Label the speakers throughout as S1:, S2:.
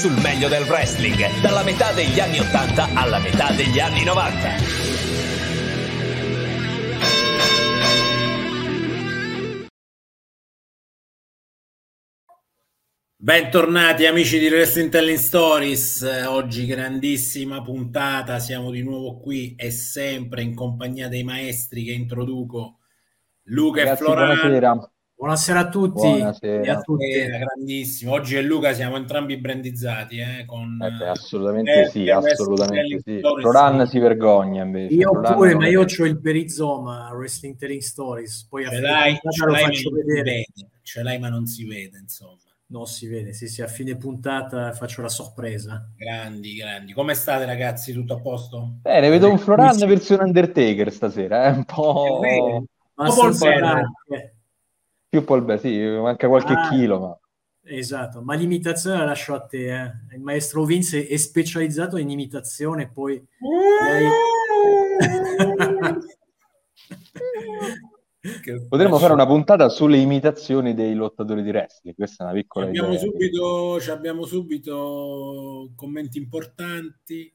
S1: sul meglio del wrestling, dalla metà degli anni 80 alla metà degli anni 90.
S2: Bentornati amici di Wrestling Telling Stories, oggi grandissima puntata, siamo di nuovo qui e sempre in compagnia dei maestri che introduco Luca
S3: Ragazzi,
S2: e Florano.
S3: buonasera.
S4: Buonasera a tutti
S3: Buonasera.
S4: e a tutti.
S2: Eh, grandissimo, oggi e Luca siamo entrambi brandizzati eh, con
S3: Eh beh, assolutamente
S2: eh,
S3: sì, assolutamente sì. Roran si vergogna invece.
S4: Io
S3: Roran
S4: pure, ma io ho il perizoma Wrestling Telling Stories, poi a
S2: ce
S4: fine
S2: l'hai, ce
S4: lo
S2: l'hai ma
S4: faccio
S2: non si
S4: vedere.
S2: vede, ce l'hai ma non si vede, insomma.
S4: Non si vede, sì, sì, a fine puntata faccio la sorpresa.
S2: Grandi, grandi. Come state ragazzi? Tutto a posto?
S3: Bene, vedo un Floran versione Undertaker stasera, è un po'
S2: È vero.
S4: Ma
S2: vero.
S4: grazie.
S3: Più polvere, sì, manca qualche
S4: Ah.
S3: chilo, ma
S4: Esatto, ma l'imitazione la lascio a te. eh. Il maestro Vince è specializzato in imitazione, poi
S2: Che
S3: potremmo fare una puntata sulle imitazioni dei lottatori di wrestling. Questa è una piccola
S2: Abbiamo
S3: idea.
S2: subito, ci abbiamo subito commenti importanti,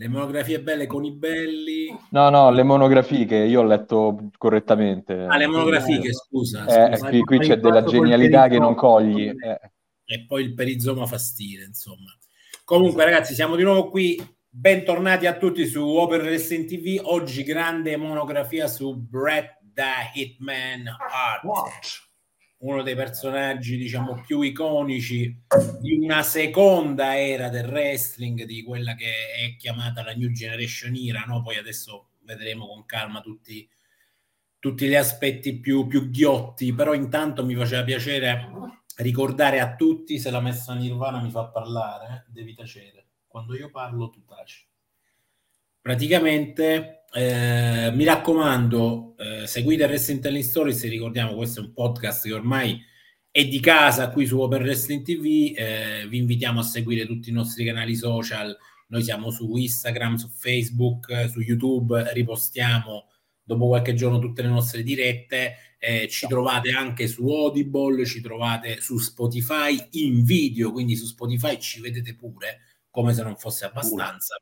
S2: le monografie belle con i belli.
S3: No, no, le monografie che io ho letto correttamente.
S2: Ah, le monografie, scusa.
S3: Eh,
S2: scusa.
S3: qui, qui c'è della genialità che non cogli. eh.
S2: E poi il perizoma fa stile, insomma. Comunque, ragazzi, siamo di nuovo qui. Bentornati a tutti su Open Wrestling TV. Oggi grande monografia su Bret the Hitman Hart. Uno dei personaggi diciamo più iconici di una seconda era del wrestling, di quella che è chiamata la New Generation Era, no? Poi adesso vedremo con calma tutti, tutti gli aspetti più, più ghiotti, però intanto mi faceva piacere ricordare a tutti, se la messa Nirvana mi fa parlare, eh, devi tacere. Quando io parlo tu taci. Praticamente, eh, mi raccomando, eh, seguite Wrestling Telling Stories, ricordiamo questo è un podcast che ormai è di casa qui su Open Wrestling TV, eh, vi invitiamo a seguire tutti i nostri canali social, noi siamo su Instagram, su Facebook, su YouTube, ripostiamo dopo qualche giorno tutte le nostre dirette, eh, ci trovate anche su Audible, ci trovate su Spotify in video, quindi su Spotify ci vedete pure, come se non fosse abbastanza.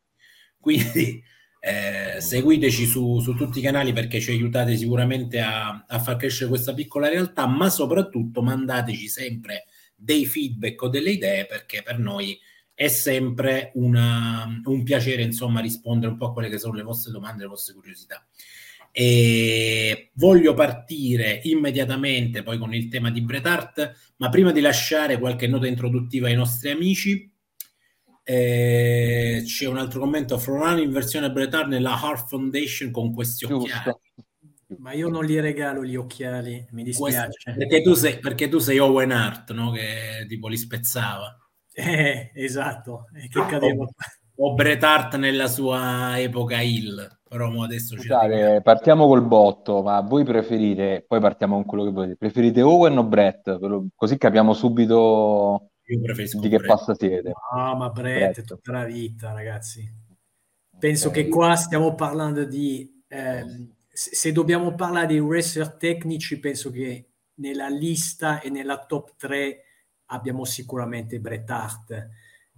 S2: Quindi eh, seguiteci su, su tutti i canali perché ci aiutate sicuramente a, a far crescere questa piccola realtà, ma soprattutto mandateci sempre dei feedback o delle idee perché per noi è sempre una- un piacere insomma rispondere un po' a quelle che sono le vostre domande, le vostre curiosità. E voglio partire immediatamente poi con il tema di Bret Hart, ma prima di lasciare qualche nota introduttiva ai nostri amici, eh, c'è un altro commento Florano in versione Bret Hart nella Hart Foundation con questi occhiali.
S3: Giusto.
S4: Ma io non gli regalo gli occhiali, mi
S2: Questo-
S4: dispiace.
S2: perché, tu sei, perché tu sei Owen Hart, no? che tipo li spezzava.
S4: Eh, esatto, e che cadeva.
S2: O Bret Hart nella sua epoca Hill, però mo adesso.
S3: Scusate, partiamo col botto, ma voi preferite, poi partiamo con quello che volete, preferite Owen o Brett? Così capiamo subito
S2: Io preferisco
S3: di che pasta siete.
S4: Ah, ma Brett
S3: Brett.
S4: tutta la vita, ragazzi. Penso
S3: Ok.
S4: che qua stiamo parlando di... ehm, se dobbiamo parlare di wrestler tecnici, penso che nella lista e nella top 3 abbiamo sicuramente Bret Hart.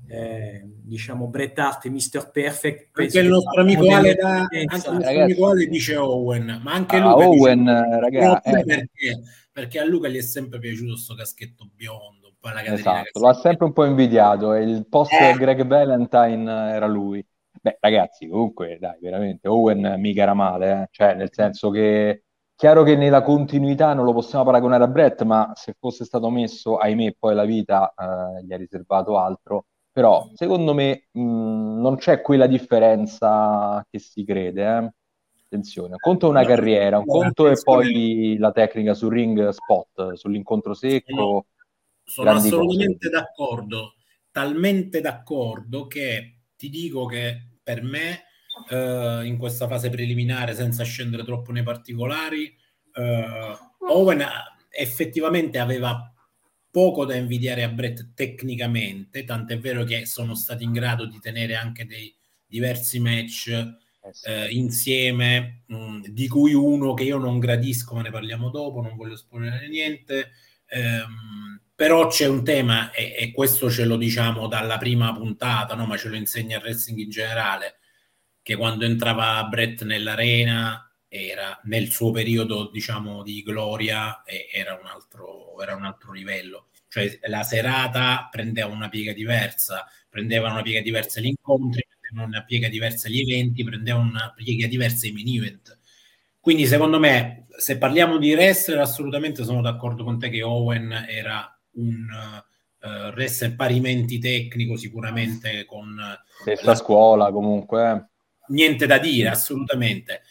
S4: Eh, diciamo Bret Hart e Mr. Perfect.
S2: Anche il nostro amico Ale, da,
S4: tendenze.
S2: anche il nostro
S3: Ragazzi.
S2: amico Ale dice Owen, ma anche
S3: Ah,
S2: dice
S3: Owen, eh, raga,
S2: Owen
S3: eh,
S2: perché? Perché a Luca gli è sempre piaciuto sto caschetto biondo,
S3: esatto, l'ha sempre un po' invidiato il post
S2: Eh.
S3: Greg Valentine era lui. Beh, ragazzi, comunque, dai, veramente, Owen mica era male, eh. Cioè, nel senso che, chiaro che nella continuità non lo possiamo paragonare a Brett, ma se fosse stato messo, ahimè, poi la vita eh, gli ha riservato altro, però secondo me mh, non c'è quella differenza che si crede, eh. Attenzione, un conto è una
S2: No,
S3: carriera, un
S2: no,
S3: conto è poi la tecnica sul ring spot, sull'incontro secco.
S2: Sono
S3: grandi
S2: assolutamente
S3: cose.
S2: d'accordo, talmente d'accordo che ti dico che per me eh, in questa fase preliminare, senza scendere troppo nei particolari, eh, Owen ha- effettivamente aveva poco da invidiare a Brett tecnicamente, tant'è vero che sono stati in grado di tenere anche dei diversi match
S3: Eh
S2: eh, insieme, mh, di cui uno che io non gradisco, ma ne parliamo dopo, non voglio spoilerare niente, Ehm, però c'è un tema, e, e, questo ce lo diciamo dalla prima puntata, no? ma ce lo insegna il wrestling in generale, che quando entrava Brett nell'arena era nel suo periodo diciamo di gloria era un altro, era un altro livello cioè la serata prendeva una piega diversa prendeva una piega diversa gli incontri prendeva una piega diversa gli eventi prendeva una piega diversa i mini event quindi secondo me se parliamo di wrestler assolutamente sono d'accordo con te che Owen era un uh, wrestler parimenti tecnico sicuramente con
S3: stessa la scuola comunque eh.
S2: niente da dire assolutamente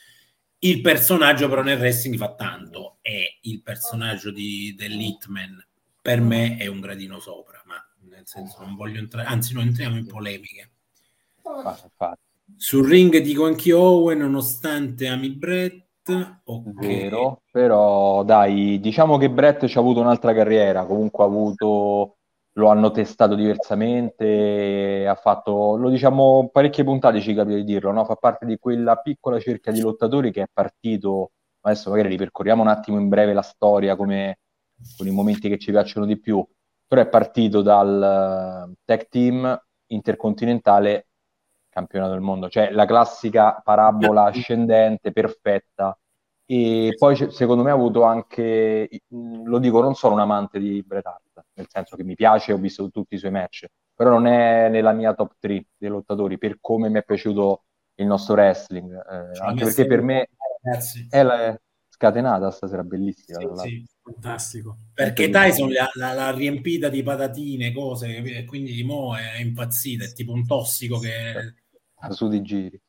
S2: il personaggio però nel wrestling fa tanto e il personaggio di, dell'Hitman per me è un gradino sopra, ma nel senso non voglio entrare, anzi non entriamo in polemiche. Sul ring dico anche Owen, nonostante ami Brett.
S3: Okay. Vero, però dai, diciamo che Brett ci ha avuto un'altra carriera, comunque ha avuto lo hanno testato diversamente, ha fatto, lo diciamo, parecchie puntate ci capita di dirlo, no? fa parte di quella piccola cerchia di lottatori che è partito, adesso magari ripercorriamo un attimo in breve la storia come con i momenti che ci piacciono di più, però è partito dal tech team intercontinentale campionato del mondo, cioè la classica parabola ascendente perfetta e poi secondo me ha avuto anche, lo dico, non sono un amante di Bret Hart, nel senso che mi piace, ho visto tutti i suoi match, però non è nella mia top 3 dei lottatori per come mi è piaciuto il nostro wrestling, eh, cioè, anche perché per me è, la, scatenata stasera, bellissima.
S4: Sì, sì. Fantastico.
S2: Perché Tyson l'ha, riempita di patatine, cose, quindi Mo è impazzita, è tipo un tossico che...
S3: Su di giri.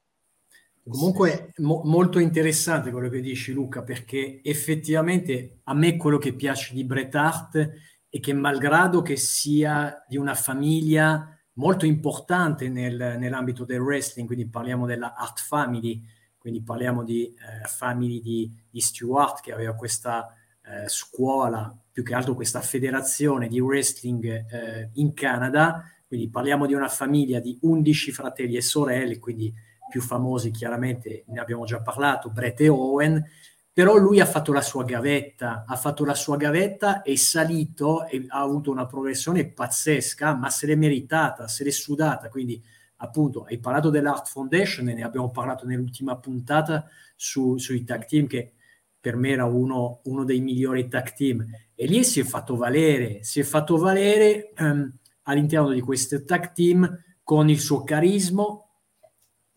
S4: Comunque mo- molto interessante quello che dici Luca, perché effettivamente a me quello che piace di Bret Hart è che malgrado che sia di una famiglia molto importante nel, nell'ambito del wrestling, quindi parliamo della Hart Family, quindi parliamo di eh, family di, di, Stewart che aveva questa eh, scuola, più che altro questa federazione di wrestling eh, in Canada, quindi parliamo di una famiglia di 11 fratelli e sorelle, quindi più famosi chiaramente ne abbiamo già parlato, Brett e Owen, però lui ha fatto la sua gavetta, ha fatto la sua gavetta, è salito e ha avuto una progressione pazzesca, ma se l'è meritata, se l'è sudata, quindi appunto hai parlato dell'Art Foundation e ne abbiamo parlato nell'ultima puntata su, sui tag team che per me era uno, uno, dei migliori tag team. E lì si è fatto valere, si è fatto valere um, all'interno di questo tag team con il suo carisma,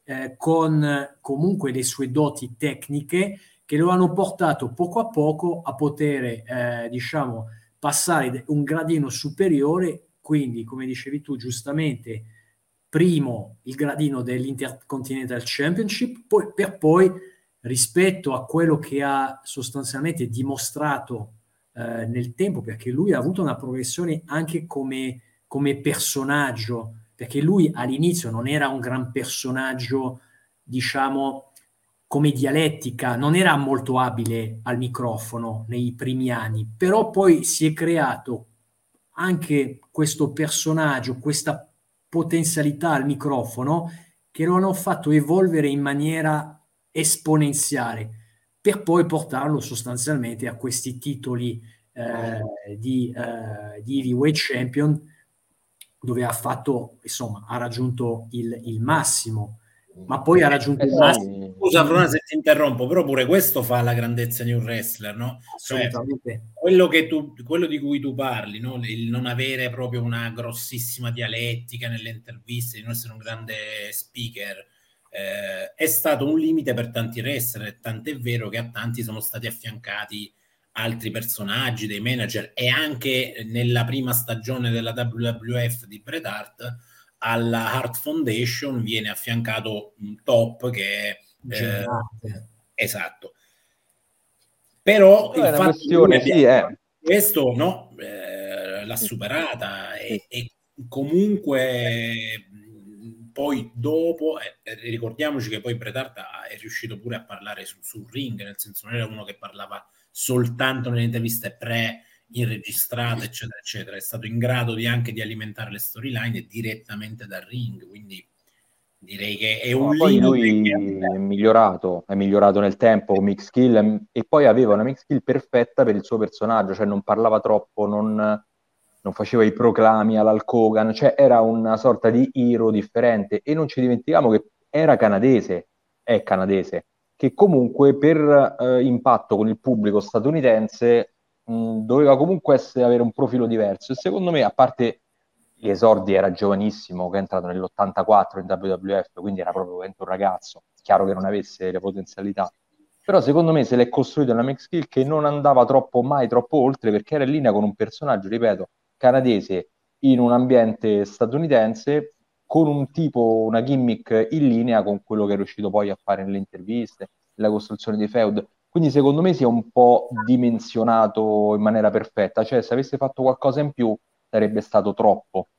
S4: eh, con comunque le sue doti tecniche che lo hanno portato poco a poco a poter, eh, diciamo, passare un gradino superiore, quindi, come dicevi tu giustamente, primo il gradino dell'Intercontinental Championship, poi, per poi, rispetto a quello che ha sostanzialmente dimostrato eh, nel tempo, perché lui ha avuto una progressione anche come, come personaggio, perché lui all'inizio non era un gran personaggio, diciamo, come dialettica, non era molto abile al microfono nei primi anni, però poi si è creato anche questo personaggio, questa potenzialità al microfono che lo hanno fatto evolvere in maniera esponenziale per poi portarlo sostanzialmente a questi titoli eh, di, eh, di heavyweight champion dove ha fatto, insomma, ha raggiunto il, il massimo, ma poi ha raggiunto il massimo.
S2: Scusa, Frona, se ti interrompo, però pure questo fa la grandezza di un wrestler, no? Cioè, quello, che tu, quello di cui tu parli, no? il non avere proprio una grossissima dialettica nelle interviste, di non essere un grande speaker, eh, è stato un limite per tanti wrestler, tant'è vero che a tanti sono stati affiancati altri personaggi, dei manager e anche nella prima stagione della WWF di Bret Hart alla Hart Foundation viene affiancato un top che è eh, esatto. Però il fatto questione, sì, è. questo no, eh, l'ha superata e, e comunque poi dopo, eh, ricordiamoci che poi Bret Hart è riuscito pure a parlare sul, sul ring, nel senso non era uno che parlava soltanto nelle interviste pre inregistrate, eccetera, eccetera. È stato in grado di anche di alimentare le storyline direttamente dal ring, quindi direi che è un
S3: no, lui è migliorato, è migliorato nel tempo mix skill e poi aveva una mix skill perfetta per il suo personaggio, cioè non parlava troppo, non, non faceva i proclami all'Alcogan, cioè era una sorta di hero differente e non ci dimentichiamo che era canadese, è canadese, che comunque per eh, impatto con il pubblico statunitense mh, doveva comunque essere, avere un profilo diverso. E secondo me, a parte gli esordi era giovanissimo, che è entrato nell'84 in WWF, quindi era proprio un ragazzo, chiaro che non avesse le potenzialità, però secondo me se l'è costruito una mix skill che non andava troppo mai troppo oltre perché era in linea con un personaggio, ripeto, canadese in un ambiente statunitense con un tipo, una gimmick in linea con quello che è riuscito poi a fare nelle interviste, nella costruzione dei feud. Quindi secondo me si è un po' dimensionato in maniera perfetta, cioè se avesse fatto qualcosa in più sarebbe stato troppo.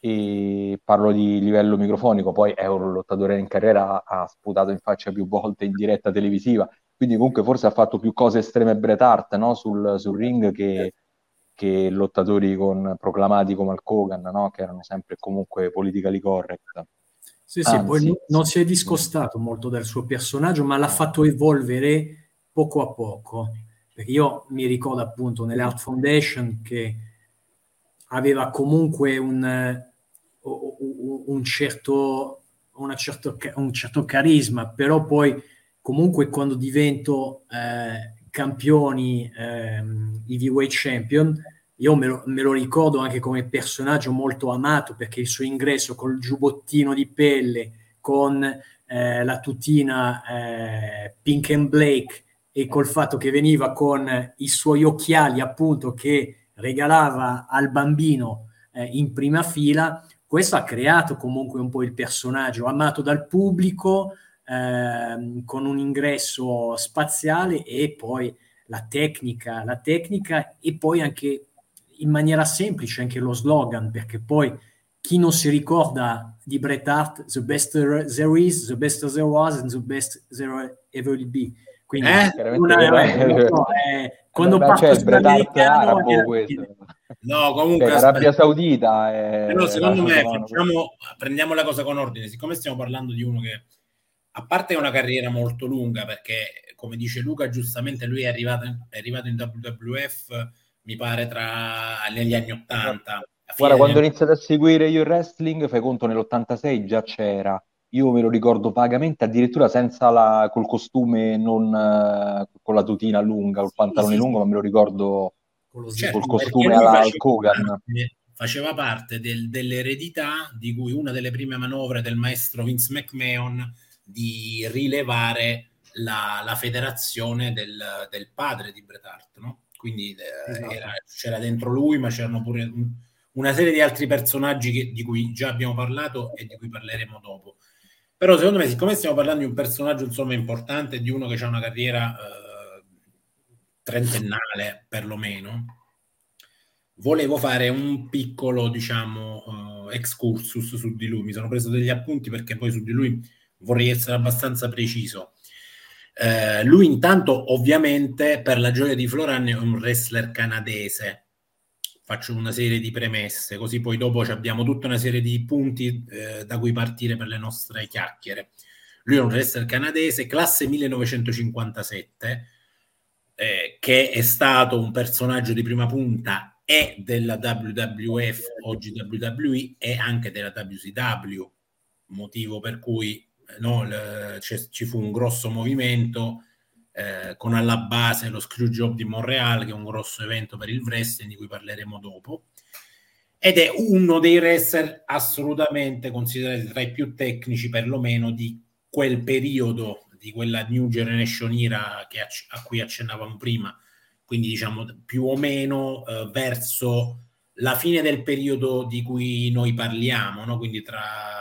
S3: E parlo di livello microfonico, poi è un lottatore in carriera, ha sputato in faccia più volte in diretta televisiva, quindi comunque forse ha fatto più cose estreme Bret Hart no? sul, sul, ring che, che, lottatori con, proclamati come Al Kogan, no? che erano sempre comunque politically correct.
S4: Sì, sì, Anzi, poi non si è discostato molto dal suo personaggio, ma l'ha fatto evolvere poco a poco. Perché io mi ricordo appunto nell'Art Foundation che aveva comunque un, un, certo, certo, un certo carisma, però poi comunque quando divento eh, campioni eh, heavyweight champion, io me lo, me lo, ricordo anche come personaggio molto amato perché il suo ingresso col giubbottino di pelle, con eh, la tutina eh, Pink and Blake e col fatto che veniva con i suoi occhiali appunto che regalava al bambino eh, in prima fila, questo ha creato comunque un po' il personaggio amato dal pubblico eh, con un ingresso spaziale e poi la tecnica, la tecnica e poi anche in maniera semplice anche lo slogan perché poi chi non si ricorda di Bret Hart the best there is, the best there was and the best there ever will be quindi eh? una, eh, no, eh, quando Beh, parto cioè, sull'americano
S3: No, comunque cioè, Arabia Saudita
S2: è... Però secondo me facciamo, prendiamo la cosa con ordine, siccome stiamo parlando di uno che a parte una carriera molto lunga perché come dice Luca giustamente lui è arrivato in, è arrivato in WWF mi pare tra negli anni 80
S3: Guarda, quando ho iniziato a seguire io il wrestling, fai conto nell'86 già c'era io me lo ricordo vagamente, addirittura senza la, col costume, non uh, con la tutina lunga, col pantalone sì, lungo, sì. ma me lo ricordo certo, col costume alla Kogan.
S2: Faceva parte del, dell'eredità di cui una delle prime manovre del maestro Vince McMahon di rilevare la, la federazione del, del, padre di Bret Hart, no? Quindi eh, esatto. era, c'era dentro lui, ma c'erano pure un, una serie di altri personaggi che, di cui già abbiamo parlato e di cui parleremo dopo. Però secondo me, siccome stiamo parlando di un personaggio insomma importante, di uno che ha una carriera eh, trentennale perlomeno, volevo fare un piccolo, diciamo, uh, excursus su di lui. Mi sono preso degli appunti perché poi su di lui vorrei essere abbastanza preciso. Eh, lui intanto, ovviamente, per la gioia di Floran è un wrestler canadese, faccio una serie di premesse, così poi dopo abbiamo tutta una serie di punti eh, da cui partire per le nostre chiacchiere. Lui è un wrestler canadese, classe 1957, eh, che è stato un personaggio di prima punta e della WWF, oggi WWE, e anche della WCW, motivo per cui no, le, ci fu un grosso movimento eh, con alla base lo Screwjob di Montreal, che è un grosso evento per il wrestling di cui parleremo dopo. Ed è uno dei wrestler assolutamente considerati tra i più tecnici, perlomeno di quel periodo, di quella New Generation era che a, a cui accennavamo prima, quindi diciamo più o meno eh, verso la fine del periodo di cui noi parliamo, no? quindi tra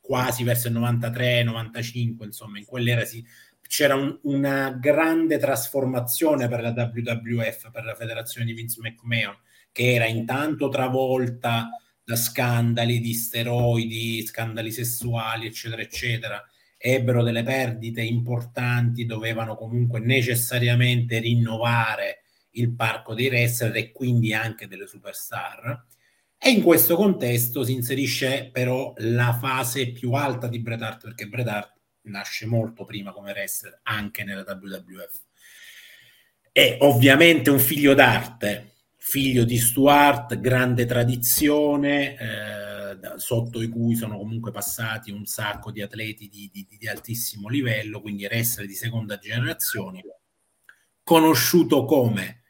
S2: quasi verso il 93-95, insomma, in quell'era si, c'era un, una grande trasformazione per la WWF, per la federazione di Vince McMahon, che era intanto travolta da scandali di steroidi, scandali sessuali, eccetera, eccetera. Ebbero delle perdite importanti, dovevano comunque necessariamente rinnovare il parco dei wrestler e quindi anche delle superstar. E in questo contesto si inserisce però la fase più alta di Bret Hart, perché Bret Hart nasce molto prima come wrestler anche nella WWF. È ovviamente un figlio d'arte, figlio di Stuart, grande tradizione, eh, sotto i cui sono comunque passati un sacco di atleti di, di, di altissimo livello, quindi wrestler di seconda generazione, conosciuto come,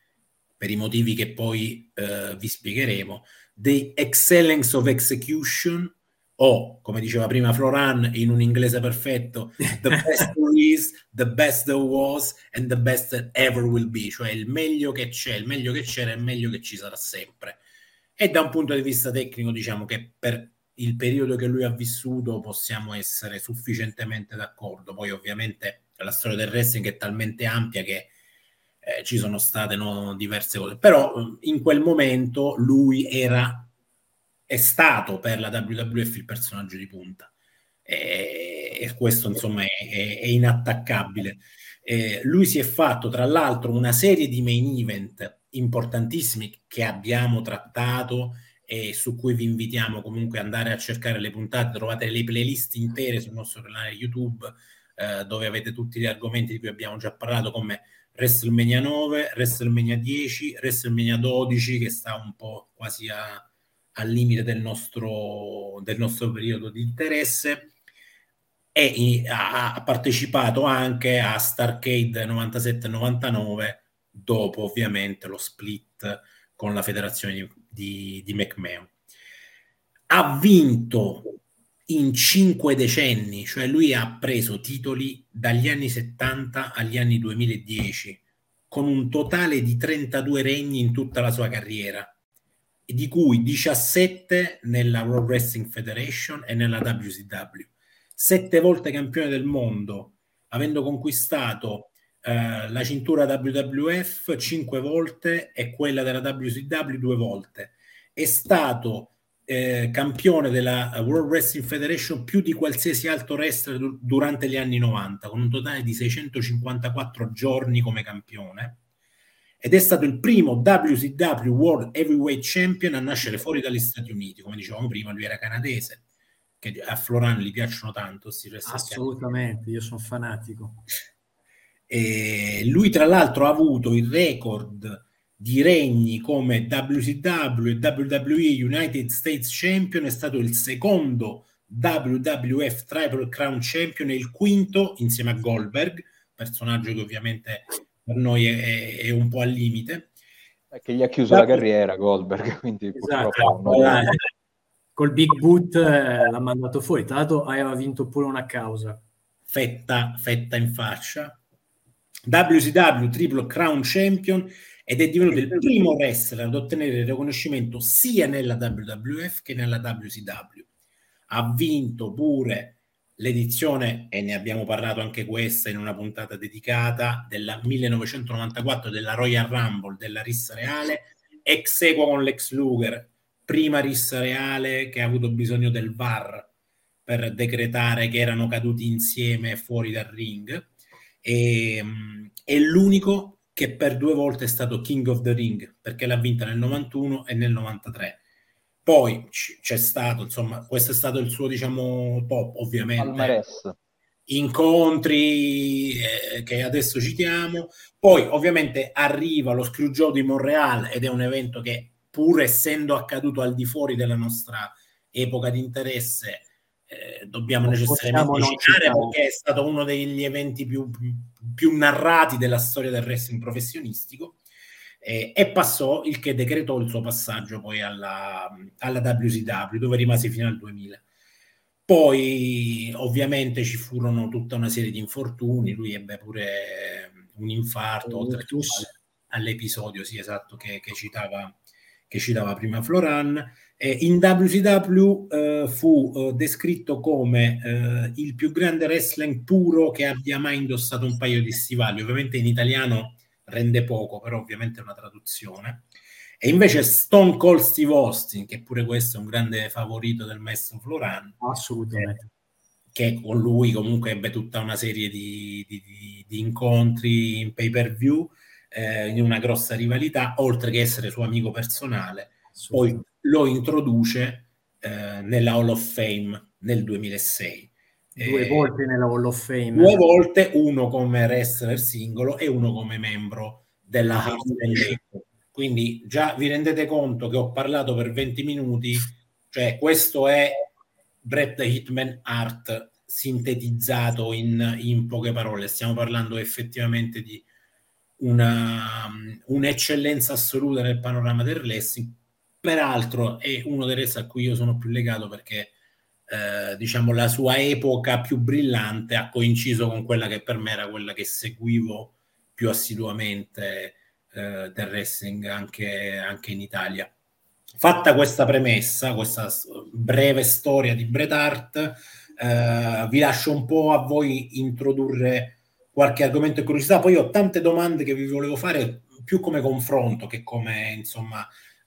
S2: per i motivi che poi eh, vi spiegheremo, The Excellence of Execution o, come diceva prima Floran in un inglese perfetto, the best there is, the best there was and the best that ever will be, cioè il meglio che c'è, il meglio che c'era e il meglio che ci sarà sempre. E da un punto di vista tecnico diciamo che per il periodo che lui ha vissuto possiamo essere sufficientemente d'accordo. Poi ovviamente la storia del wrestling è talmente ampia che eh, ci sono state no, diverse cose, però in quel momento lui era, è stato per la WWF il personaggio di punta. E, e questo insomma è, è, è inattaccabile. Eh, lui si è fatto tra l'altro una serie di main event importantissimi che abbiamo trattato e su cui vi invitiamo comunque ad andare a cercare le puntate, trovate le playlist intere sul nostro canale YouTube eh, dove avete tutti gli argomenti di cui abbiamo già parlato come WrestleMania 9, WrestleMania 10, WrestleMania 12 che sta un po' quasi a, al limite del nostro, del nostro periodo di interesse e ha, ha partecipato anche a Starcade 97-99 dopo ovviamente lo split con la federazione di, di, di McMahon. Ha vinto in cinque decenni, cioè lui ha preso titoli dagli anni 70 agli anni 2010, con un totale di 32 regni in tutta la sua carriera, di cui 17 nella World Wrestling Federation e nella WCW. Sette volte campione del mondo, avendo conquistato eh, la cintura WWF cinque volte e quella della WCW due volte. È stato eh, campione della World Wrestling Federation più di qualsiasi altro wrestler du- durante gli anni 90, con un totale di 654 giorni come campione. Ed è stato il primo WCW World Heavyweight Champion a nascere fuori dagli Stati Uniti. Come dicevamo prima, lui era canadese, che a Floran gli piacciono tanto.
S4: Assolutamente, io sono fanatico.
S2: E lui, tra l'altro, ha avuto il record di regni come WCW e WWE United States Champion, è stato il secondo WWF Triple Crown Champion e il quinto insieme a Goldberg, personaggio che ovviamente per noi è, è un po' al limite.
S3: Che gli ha chiuso w- la carriera Goldberg, quindi esatto, purtroppo no.
S4: Col Big Boot eh, l'ha mandato fuori, tra l'altro aveva vinto pure una causa.
S2: Fetta, fetta in faccia. WCW Triple Crown Champion ed è divenuto il primo wrestler ad ottenere il riconoscimento sia nella WWF che nella WCW. Ha vinto pure l'edizione, e ne abbiamo parlato anche questa in una puntata dedicata, della 1994 della Royal Rumble della Rissa Reale, ex equo con l'ex Luger, prima Rissa Reale che ha avuto bisogno del VAR per decretare che erano caduti insieme fuori dal ring. E, mm, è l'unico che per due volte è stato King of the Ring, perché l'ha vinta nel 91 e nel 93. Poi c- c'è stato, insomma, questo è stato il suo, diciamo, top, ovviamente. Palmares. Incontri eh, che adesso citiamo. Poi, ovviamente, arriva lo Screwjob di Montreal ed è un evento che, pur essendo accaduto al di fuori della nostra epoca di interesse, eh, dobbiamo necessariamente citare perché è stato uno degli eventi più, più narrati della storia del wrestling professionistico eh, e passò il che decretò il suo passaggio poi alla, alla WCW dove rimase fino al 2000 poi ovviamente ci furono tutta una serie di infortuni lui ebbe pure un infarto oltre all'episodio sì esatto che, che, citava, che citava prima Floran eh, in WCW eh, fu eh, descritto come eh, il più grande wrestling puro che abbia mai indossato un paio di stivali. Ovviamente in italiano rende poco, però ovviamente è una traduzione. E invece Stone Cold Steve Austin, che pure questo è un grande favorito del maestro Floran.
S4: Assolutamente.
S2: Che con lui comunque ebbe tutta una serie di, di, di, di incontri in pay per view, eh, in una grossa rivalità, oltre che essere suo amico personale. Poi lo introduce eh, nella Hall of Fame nel 2006.
S4: Due eh, volte nella Hall of Fame.
S2: Due volte, uno come wrestler singolo e uno come membro della Heart Foundation. Quindi già vi rendete conto che ho parlato per 20 minuti, cioè questo è Brett Hitman Art sintetizzato in, in poche parole. Stiamo parlando effettivamente di una, un'eccellenza assoluta nel panorama del wrestling. Peraltro è uno dei wrestler a cui io sono più legato perché eh, diciamo la sua epoca più brillante ha coinciso con quella che per me era quella che seguivo più assiduamente eh, del wrestling anche, anche in Italia. Fatta questa premessa, questa breve storia di Bret Hart, eh, vi lascio un po' a voi introdurre qualche argomento e curiosità. Poi ho tante domande che vi volevo fare più come confronto che come insomma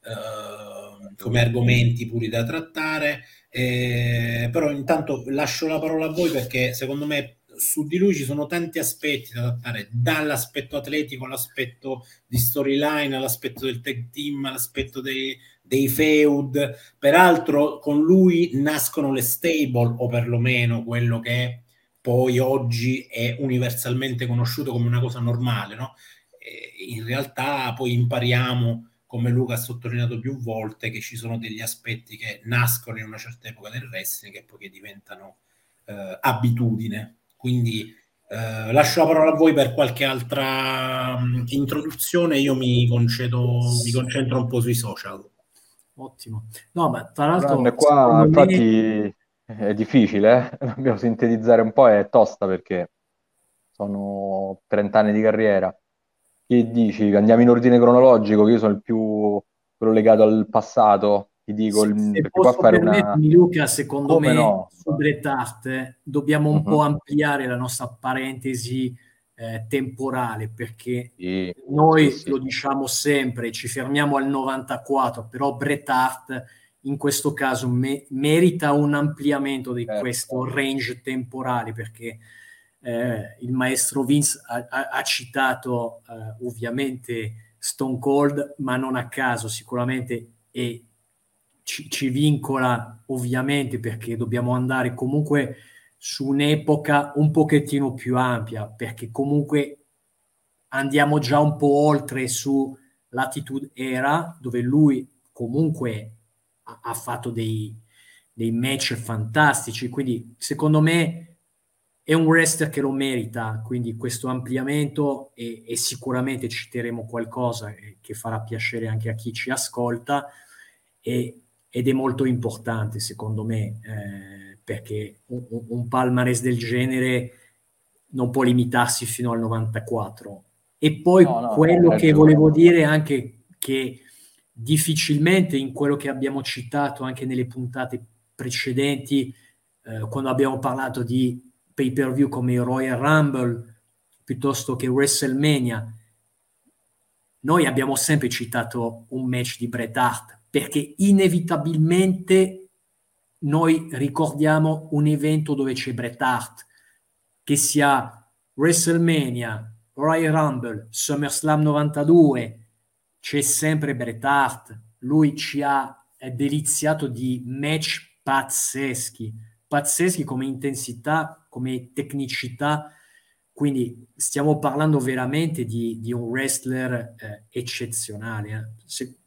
S2: eh, come argomenti puri da trattare. Eh, però intanto lascio la parola a voi perché secondo me su di lui ci sono tanti aspetti da trattare, dall'aspetto atletico all'aspetto di storyline, all'aspetto del tag team, all'aspetto dei, dei feud. Peraltro con lui nascono le stable, o perlomeno quello che poi oggi è universalmente conosciuto come una cosa normale, no? in realtà poi impariamo, come Luca ha sottolineato più volte, che ci sono degli aspetti che nascono in una certa epoca del wrestling e poi che diventano eh, abitudine. Quindi eh, lascio la parola a voi per qualche altra um, introduzione, io mi concedo, mi concentro un po' sui social.
S4: Ottimo. No, ma tra l'altro...
S3: Grande, qua infatti me... è difficile, eh? dobbiamo sintetizzare un po', è tosta perché sono 30 anni di carriera. Che dici? Andiamo in ordine cronologico, che io sono il più quello legato al passato, ti dico,
S4: il, se qua fare una... Luca, secondo Come me no? su Bret Hart dobbiamo un uh-huh. po' ampliare la nostra parentesi eh, temporale perché sì, noi sì, sì. lo diciamo sempre, ci fermiamo al 94, però Bret Hart in questo caso me- merita un ampliamento di certo. questo range temporale perché eh, il maestro Vince ha, ha, ha citato eh, ovviamente Stone Cold, ma non a caso sicuramente e ci, ci vincola ovviamente perché dobbiamo andare comunque su un'epoca un pochettino più ampia, perché comunque andiamo già un po' oltre su Latitude Era, dove lui comunque ha, fatto dei, dei, match fantastici, quindi secondo me è un wrestler che lo merita, quindi questo ampliamento e, e sicuramente citeremo qualcosa che farà piacere anche a chi ci ascolta e ed è molto importante secondo me eh, perché un, un palmarès del genere non può limitarsi fino al 94 e poi no, no, quello che volevo dire anche che difficilmente in quello che abbiamo citato anche nelle puntate precedenti eh, quando abbiamo parlato di pay per view come Royal Rumble piuttosto che WrestleMania noi abbiamo sempre citato un match di Bret Hart perché inevitabilmente noi ricordiamo un evento dove c'è Bret Hart, che sia WrestleMania, Royal Rumble, SummerSlam 92, c'è sempre Bret Hart, lui ci ha deliziato di match pazzeschi, pazzeschi come intensità, come tecnicità, quindi stiamo parlando veramente di, di un wrestler eh, eccezionale. Eh. Se,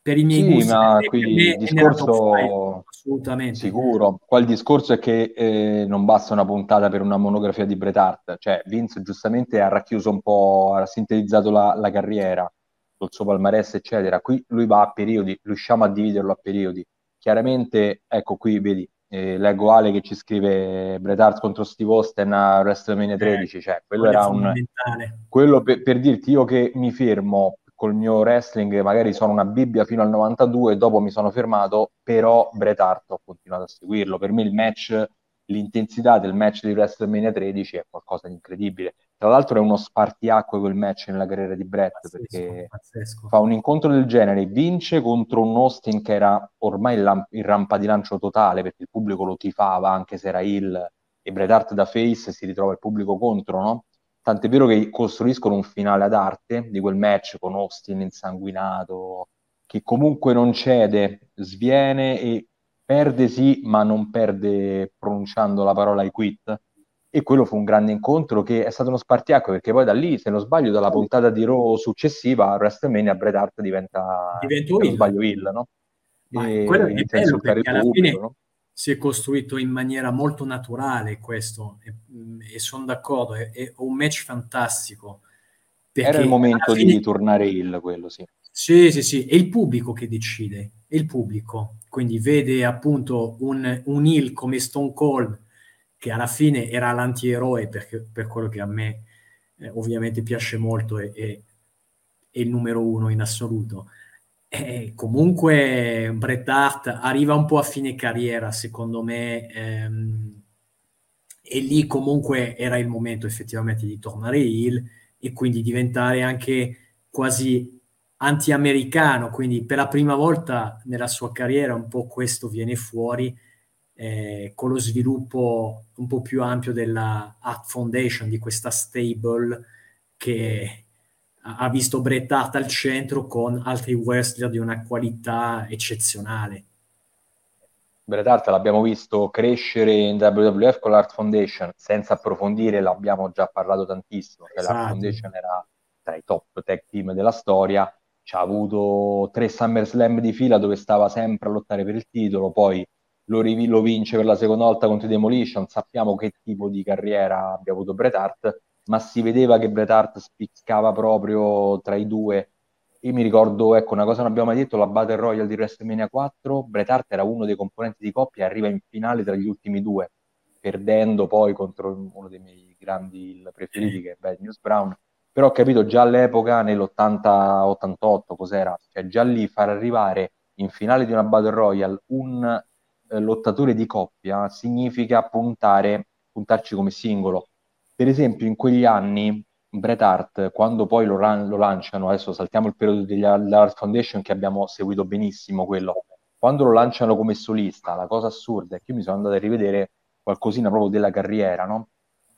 S3: per i miei sì, gusti. ma qui il discorso assolutamente sicuro. Qua il discorso è che eh, non basta una puntata per una monografia di Bret Hart, cioè Vince giustamente ha racchiuso un po', ha sintetizzato la, la carriera, il suo palmarès, eccetera. Qui lui va a periodi, riusciamo a dividerlo a periodi. Chiaramente, ecco qui, vedi, eh, leggo Ale che ci scrive Bret Hart contro Steve Austin a WrestleMania 13, eh, cioè quello era un... Quello per, per dirti io che mi fermo col mio wrestling magari sono una Bibbia fino al 92 e dopo mi sono fermato, però Bret Hart ho continuato a seguirlo. Per me il match, l'intensità del match di WrestleMania 13 è qualcosa di incredibile. Tra l'altro è uno spartiacque quel match nella carriera di Bret pazzesco, perché pazzesco. fa un incontro del genere, vince contro un Austin che era ormai in rampa di lancio totale perché il pubblico lo tifava anche se era il e Bret Hart da face si ritrova il pubblico contro, no? Tant'è vero che costruiscono un finale ad arte di quel match con Austin insanguinato, che comunque non cede, sviene e perde sì, ma non perde pronunciando la parola I quit. E quello fu un grande incontro che è stato uno spartiacque perché poi da lì, se non sbaglio, dalla puntata di Raw successiva a WrestleMania Bret Hart diventa,
S4: Divento
S3: se non
S4: Hill.
S3: sbaglio, Hill, no?
S4: Ma
S3: E
S4: quello è bello perché alla
S3: pubblico,
S4: fine
S3: no?
S4: si è costruito in maniera molto naturale questo e, e sono d'accordo, è, è un match fantastico.
S3: Era il momento
S4: fine-
S3: di tornare Hill, quello sì.
S4: Sì, sì, sì, è il pubblico che decide, è il pubblico. Quindi vede appunto un, un heel come Stone Cold, che alla fine era l'antieroe, perché, per quello che a me eh, ovviamente piace molto e e- è il numero uno in assoluto. E comunque Bret Hart arriva un po' a fine carriera, secondo me, ehm, e lì comunque era il momento effettivamente di tornare heel e quindi diventare anche quasi anti-americano, quindi per la prima volta nella sua carriera un po' questo viene fuori eh, con lo sviluppo un po' più ampio della Art Foundation, di questa stable che ha visto Bret Hart al centro con altri wrestler di una qualità eccezionale.
S3: Bret Hart l'abbiamo visto crescere in WWF con l'Art Foundation, senza approfondire l'abbiamo già parlato tantissimo, cioè l'Art
S4: Esatto.
S3: Foundation era tra i top tag team della storia, ci ha avuto tre SummerSlam di fila dove stava sempre a lottare per il titolo, poi lo, rivi- lo vince per la seconda volta contro i Demolition, sappiamo che tipo di carriera abbia avuto Bret Hart, ma si vedeva che Bret Hart spiccava proprio tra i due io mi ricordo, ecco, una cosa non abbiamo mai detto, la Battle Royale di WrestleMania 4, Bret Hart era uno dei componenti di coppia e arriva in finale tra gli ultimi due, perdendo poi contro uno dei miei grandi preferiti che è Bad News Brown. Però ho capito già all'epoca, nell'80-88, cos'era? Cioè già lì far arrivare in finale di una Battle Royale un eh, lottatore di coppia significa puntare, puntarci come singolo. Per esempio, in quegli anni Bret Hart, quando poi lo, ran- lo lanciano, adesso saltiamo il periodo degli- dell'Art Foundation che abbiamo seguito benissimo quello, quando lo lanciano come solista, la cosa assurda è che io mi sono andato a rivedere qualcosina proprio della carriera, no?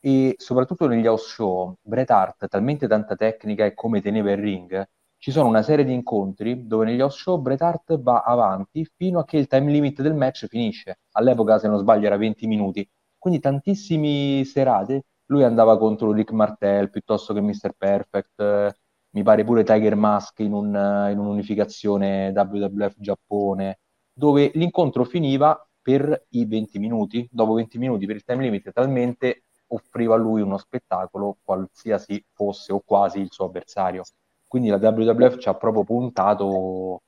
S3: E soprattutto negli house show, Bret Hart, talmente tanta tecnica e come teneva il ring, ci sono una serie di incontri dove negli house show Bret Hart va avanti fino a che il time limit del match finisce. All'epoca, se non sbaglio, era 20 minuti. Quindi tantissime serate lui andava contro Rick Martel piuttosto che Mr. Perfect, eh, mi pare pure Tiger Mask in, un, eh, in un'unificazione WWF Giappone, dove l'incontro finiva per i 20 minuti, dopo 20 minuti per il time limit, talmente offriva a lui uno spettacolo qualsiasi fosse o quasi il suo avversario. Quindi la WWF ci ha proprio puntato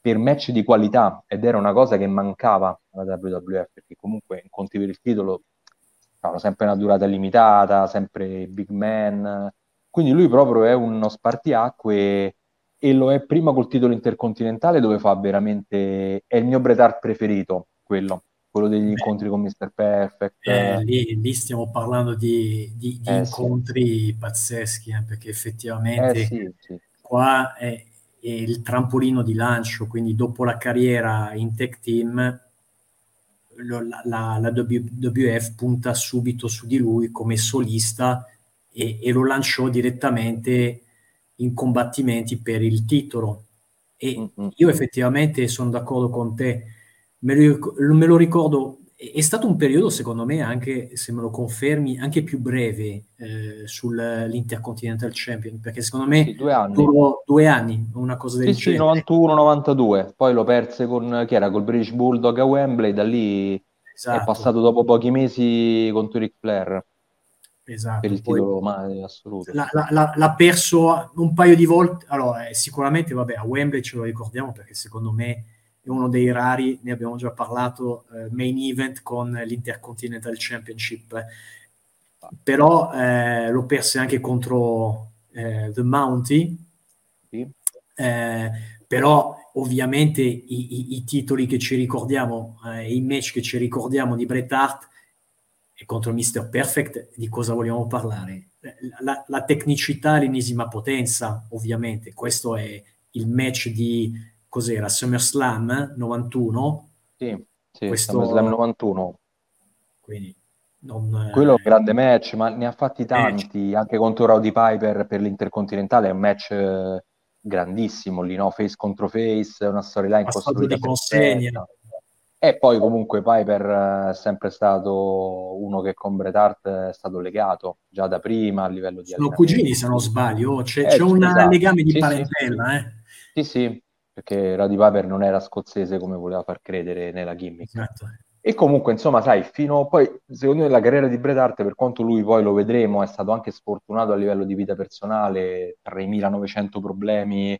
S3: per match di qualità ed era una cosa che mancava alla WWF perché comunque incontri per il titolo hanno sempre una durata limitata, sempre big man. Quindi lui proprio è uno spartiacque e lo è prima col titolo intercontinentale dove fa veramente è il mio Bret Hart preferito, quello, quello degli
S4: Beh.
S3: incontri con Mr. Perfect.
S4: Eh, lì, lì stiamo parlando di, di- di
S3: Eh, sì.
S4: incontri pazzeschi, eh, perché
S3: Eh
S4: effettivamente
S3: sì, sì.
S4: qua è, è il trampolino di lancio, quindi dopo la carriera in tech team lo- la, la- la WWF punta subito su di lui come solista e, e lo lanciò direttamente in combattimenti per il titolo. E
S3: Mm, mm.
S4: io effettivamente sono d'accordo con te, me lo, me lo ricordo, è è stato un periodo secondo me anche, se me lo confermi, anche più breve eh, sull'Intercontinental Champion, perché secondo me
S3: Sì, due anni.
S4: due anni, una cosa del
S3: Sì, sì,
S4: genere.
S3: 91-92, poi lo perse con, chi era, col British Bulldog a Wembley, da lì è
S4: Esatto,
S3: passato dopo pochi mesi contro Ric Flair
S4: esatto.
S3: per il
S4: Poi
S3: titolo ma, assoluto.
S4: l'ha, l'ha- l'ha- l'ha perso un paio di volte. Allora, eh, sicuramente, vabbè, a Wembley ce lo ricordiamo perché secondo me è uno dei rari, ne abbiamo già parlato, eh, main event con l'Intercontinental Championship. Però eh, lo perse anche contro eh, The Mountie.
S3: Sì.
S4: Eh, però ovviamente i, i- i titoli che ci ricordiamo, eh, i match che ci ricordiamo di Bret Hart e contro Mr. Perfect, di cosa vogliamo parlare? La, la tecnicità all'ennesima potenza, ovviamente. Questo è il match di cos'era? SummerSlam 91.
S3: Sì, sì,
S4: Questo-
S3: SummerSlam 91.
S4: Quindi non, eh,
S3: Quello è un grande match, ma ne ha fatti tanti, anche contro Rowdy Piper per l'Intercontinentale, è un match eh, grandissimo lì, no? Face contro face, una storyline costruita
S4: di consegna.
S3: E poi comunque Piper è sempre stato uno che con Bret Hart è stato legato già da prima a livello di
S4: Sono cugini se non sbaglio, c'è, eh, c'è un esatto. legame di sì, parentela.
S3: Sì. Eh. sì, sì, perché Roddy Piper non era scozzese come voleva far credere nella gimmick. Esatto. E comunque, insomma, sai, fino a poi, secondo me la carriera di Bret Hart, per quanto lui poi lo vedremo, è stato anche sfortunato a livello di vita personale, 3.900 problemi,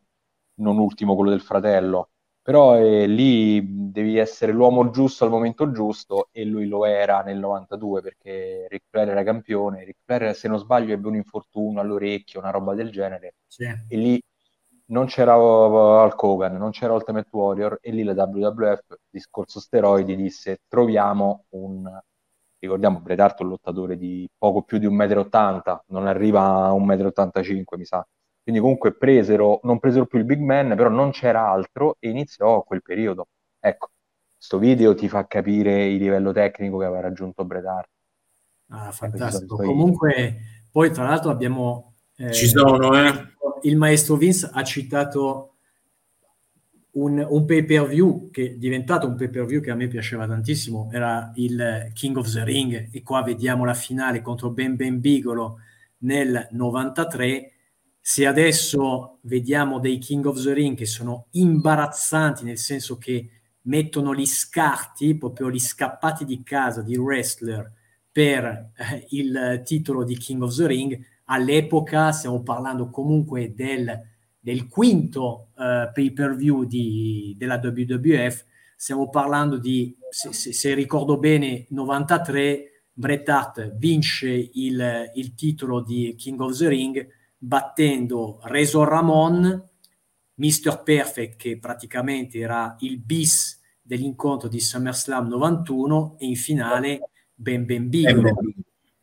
S3: non ultimo quello del fratello, però eh, lì devi essere l'uomo giusto al momento giusto e lui lo era nel 92 perché Ric Flair era campione, Ric Flair se non sbaglio ebbe un infortunio all'orecchio, una roba del genere, sì. e lì non c'era Hulk Hogan, non c'era Ultimate Warrior e lì la WWF, discorso steroidi, disse troviamo un, ricordiamo Bret Hart un lottatore di poco più di 1,80 m, non arriva a 1,85 m mi sa, quindi comunque presero, non presero più il big man, però non c'era altro e iniziò quel periodo. Ecco, questo video ti fa capire il livello tecnico che aveva raggiunto Bret Hart.
S4: Ah, fantastico. Comunque, poi tra l'altro abbiamo...
S2: Eh, Ci sono, eh?
S4: Il maestro Vince ha citato un, un, pay per view che è diventato un pay per view che a me piaceva tantissimo, era il King of the Ring. E qua vediamo la finale contro Ben Ben Bigolo nel 93 se adesso vediamo dei King of the Ring che sono imbarazzanti, nel senso che mettono gli scarti, proprio gli scappati di casa di wrestler per eh, il titolo di King of the Ring, all'epoca stiamo parlando comunque del, del quinto eh, pay per view di, della WWF, stiamo parlando di, se, se, se ricordo bene, 93, Bret Hart vince il, il titolo di King of the Ring, battendo Reso Ramon, Mr. Perfect che praticamente era il bis dell'incontro di SummerSlam 91 e in finale Ben Ben Bigolo.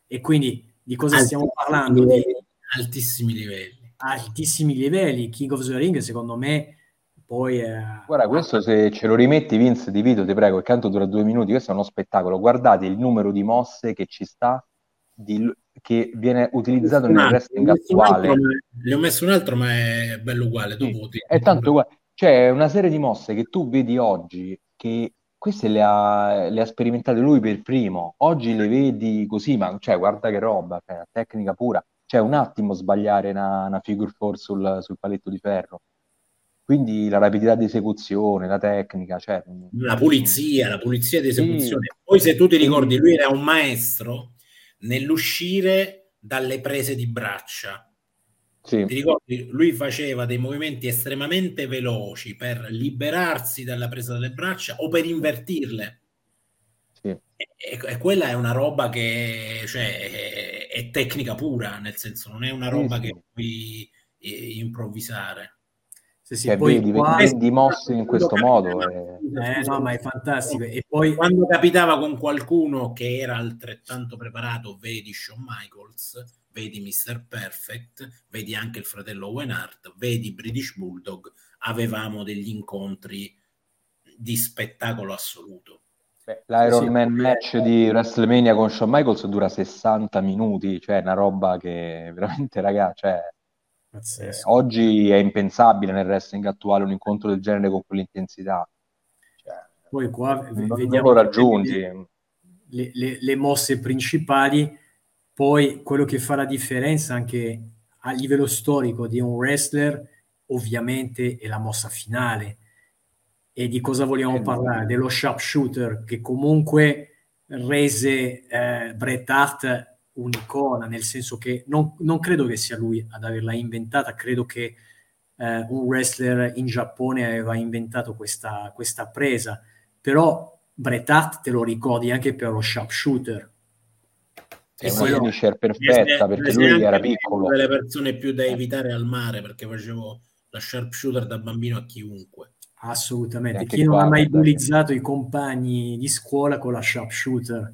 S4: E quindi di cosa stiamo parlando?
S2: Livelli, di altissimi livelli.
S4: Altissimi livelli. King of the Ring secondo me poi... Eh,
S3: Guarda, questo se ce lo rimetti Vince di video, ti prego, il canto dura due minuti, questo è uno spettacolo. Guardate il numero di mosse che ci sta di, che viene utilizzato nel wrestling attuale.
S2: Ne ho messo un altro, ma è bello uguale. Dopo
S3: sì, è tanto uguale. C'è una serie di mosse che tu vedi oggi che queste le ha, le ha, sperimentate lui per primo. Oggi le vedi così, ma cioè, guarda che roba, cioè, tecnica pura. Cioè, un attimo sbagliare una, una figure four sul, sul, paletto di ferro. Quindi la rapidità di esecuzione, la tecnica, cioè,
S2: la pulizia, la pulizia di esecuzione. Sì. Poi, se tu ti ricordi, lui era un maestro nell'uscire dalle prese di braccia. Sì. Ti ricordi? Lui faceva dei movimenti estremamente veloci per liberarsi dalla presa delle braccia o per invertirle. Sì. E, e, quella è una roba che cioè, è, è, tecnica pura, nel senso non è una roba sì, che puoi eh, improvvisare.
S3: Sì, sì, cioè, poi vedi, qua... vedi mosse in questo modo.
S4: È... Eh, no, ma è fantastico. E poi
S2: quando capitava con qualcuno che era altrettanto preparato, vedi Shawn Michaels, vedi Mr. Perfect, vedi anche il fratello Owen Hart, vedi British Bulldog, avevamo degli incontri di spettacolo assoluto.
S3: Beh, L'Iron sì, Man match di WrestleMania con Shawn Michaels dura 60 minuti, cioè una roba che veramente, ragazzi, cioè, eh, oggi è impensabile nel wrestling attuale un incontro del genere con quell'intensità.
S4: Cioè, Poi qua
S3: non, vediamo non raggiunti.
S4: Le, le, le, mosse principali, poi quello che fa la differenza anche a livello storico di un wrestler ovviamente è la mossa finale. E di cosa vogliamo eh, parlare? Dello sharpshooter che comunque rese eh, Bret Hart un'icona, nel senso che non, non, credo che sia lui ad averla inventata, credo che eh, un wrestler in Giappone aveva inventato questa, questa presa, però Bret Hart te lo ricordi anche per lo sharpshooter.
S3: È una finisher perfetta perché lui era piccolo.
S2: delle persone più da evitare al mare perché facevo la sharpshooter da bambino a chiunque.
S4: Assolutamente. Chi non ha mai bullizzato i compagni di scuola con la sharpshooter?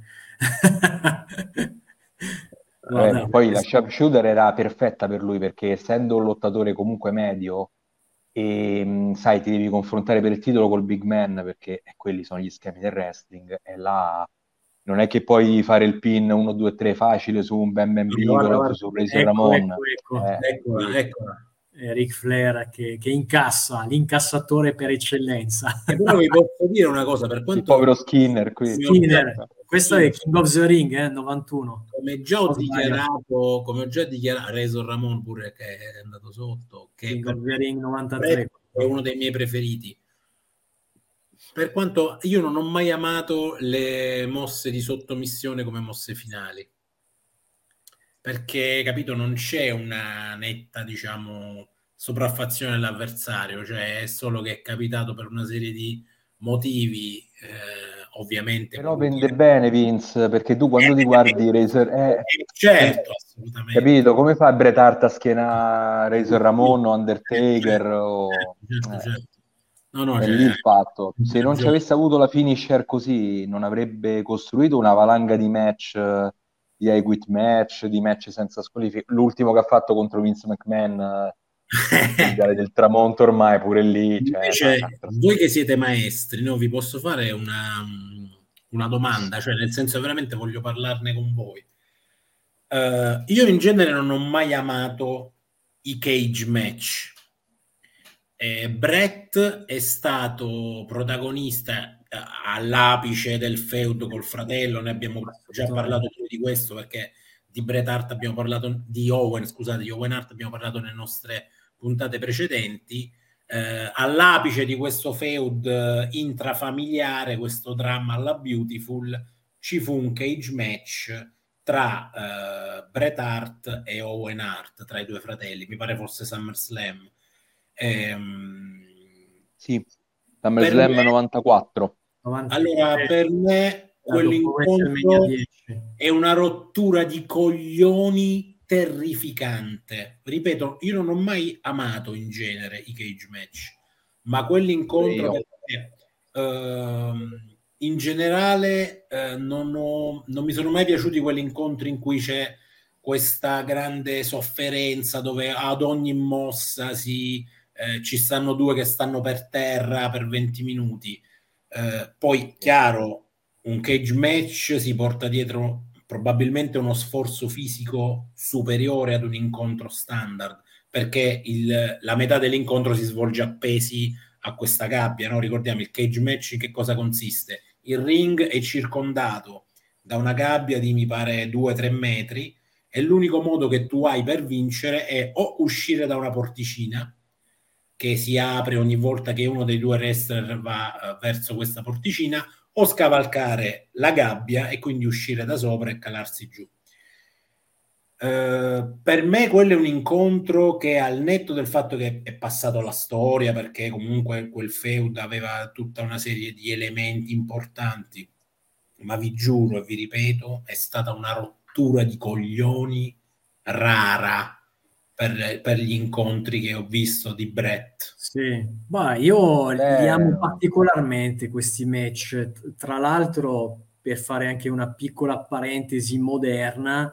S3: Eh, poi la sharpshooter era perfetta per lui perché essendo un lottatore comunque medio e mm, sai ti devi confrontare per il titolo col big man perché quelli sono gli schemi del wrestling e là non è che puoi fare il pin 1 2 3 facile su un Ben Ben Bigolo su Razor Ramon
S2: ecco, ecco, eh, eccola, eccola.
S4: eh, Ric Flair che, che, incassa, l'incassatore per eccellenza.
S2: E però vi posso dire una cosa, per quanto... Il
S3: povero Skinner qui.
S4: Skinner, questo è King of the Ring, eh, 91.
S2: Come già ho dichiarato, come ho già dichiarato, Reso Ramon pure che è andato sotto, che
S4: King of the Ring 93.
S2: È uno dei miei preferiti. Per quanto io non ho mai amato le mosse di sottomissione come mosse finali. Perché capito non c'è una netta diciamo sopraffazione dell'avversario cioè è solo che è capitato per una serie di motivi eh, ovviamente
S3: però vende bene Vince perché tu quando eh, ti guardi Razor eh,
S2: eh, certo assolutamente.
S3: capito? Come fa Bret Hart a schienare Razor Ramon o Undertaker o...
S2: certo, certo. No, no,
S3: è lì il fatto. Se non ci avesse avuto la finisher così, non avrebbe costruito una valanga di match di I Quit Match, di match senza squalifica. L'ultimo che ha fatto contro Vince McMahon, eh, del tramonto ormai, pure lì. Cioè,
S2: Invece, voi che siete maestri, no, vi posso fare una, una domanda, cioè nel senso veramente voglio parlarne con voi. Uh, io in genere non ho mai amato i cage match. Eh, Brett è stato protagonista all'apice del feudo col fratello, ne abbiamo già parlato di questo perché di Bret Hart abbiamo parlato, di Owen, scusate, di Owen Hart abbiamo parlato nelle nostre puntate precedenti. Eh, all'apice di questo feud intrafamiliare, questo dramma alla Beautiful, ci fu un cage match tra eh, Bret Hart e Owen Hart, tra i due fratelli, mi pare fosse SummerSlam. Ehm,
S3: sì, SummerSlam me, 94.
S2: 90. Allora, per me quell'incontro è una rottura di coglioni terrificante. Ripeto, io non ho mai amato in genere i cage match, ma quell'incontro perché, uh, in generale uh, non, ho, non mi sono mai piaciuti quegli incontri in cui c'è questa grande sofferenza dove ad ogni mossa si, eh, ci stanno due che stanno per terra per 20 minuti eh, poi, chiaro, un cage match si porta dietro probabilmente uno sforzo fisico superiore ad un incontro standard, perché il, la metà dell'incontro si svolge appesi a questa gabbia. No? Ricordiamo il cage match in che cosa consiste? Il ring è circondato da una gabbia di mi pare 2-3 metri e l'unico modo che tu hai per vincere è o uscire da una porticina che si apre ogni volta che uno dei due wrestler va uh, verso questa porticina o scavalcare la gabbia e quindi uscire da sopra e calarsi giù. Uh, per me quello è un incontro che al netto del fatto che è passato la storia perché comunque quel feud aveva tutta una serie di elementi importanti ma vi giuro e vi ripeto è stata una rottura di coglioni rara per, per, gli incontri che ho visto di Brett.
S4: Sì, ma io eh. li amo particolarmente questi match. Tra l'altro, per fare anche una piccola parentesi moderna,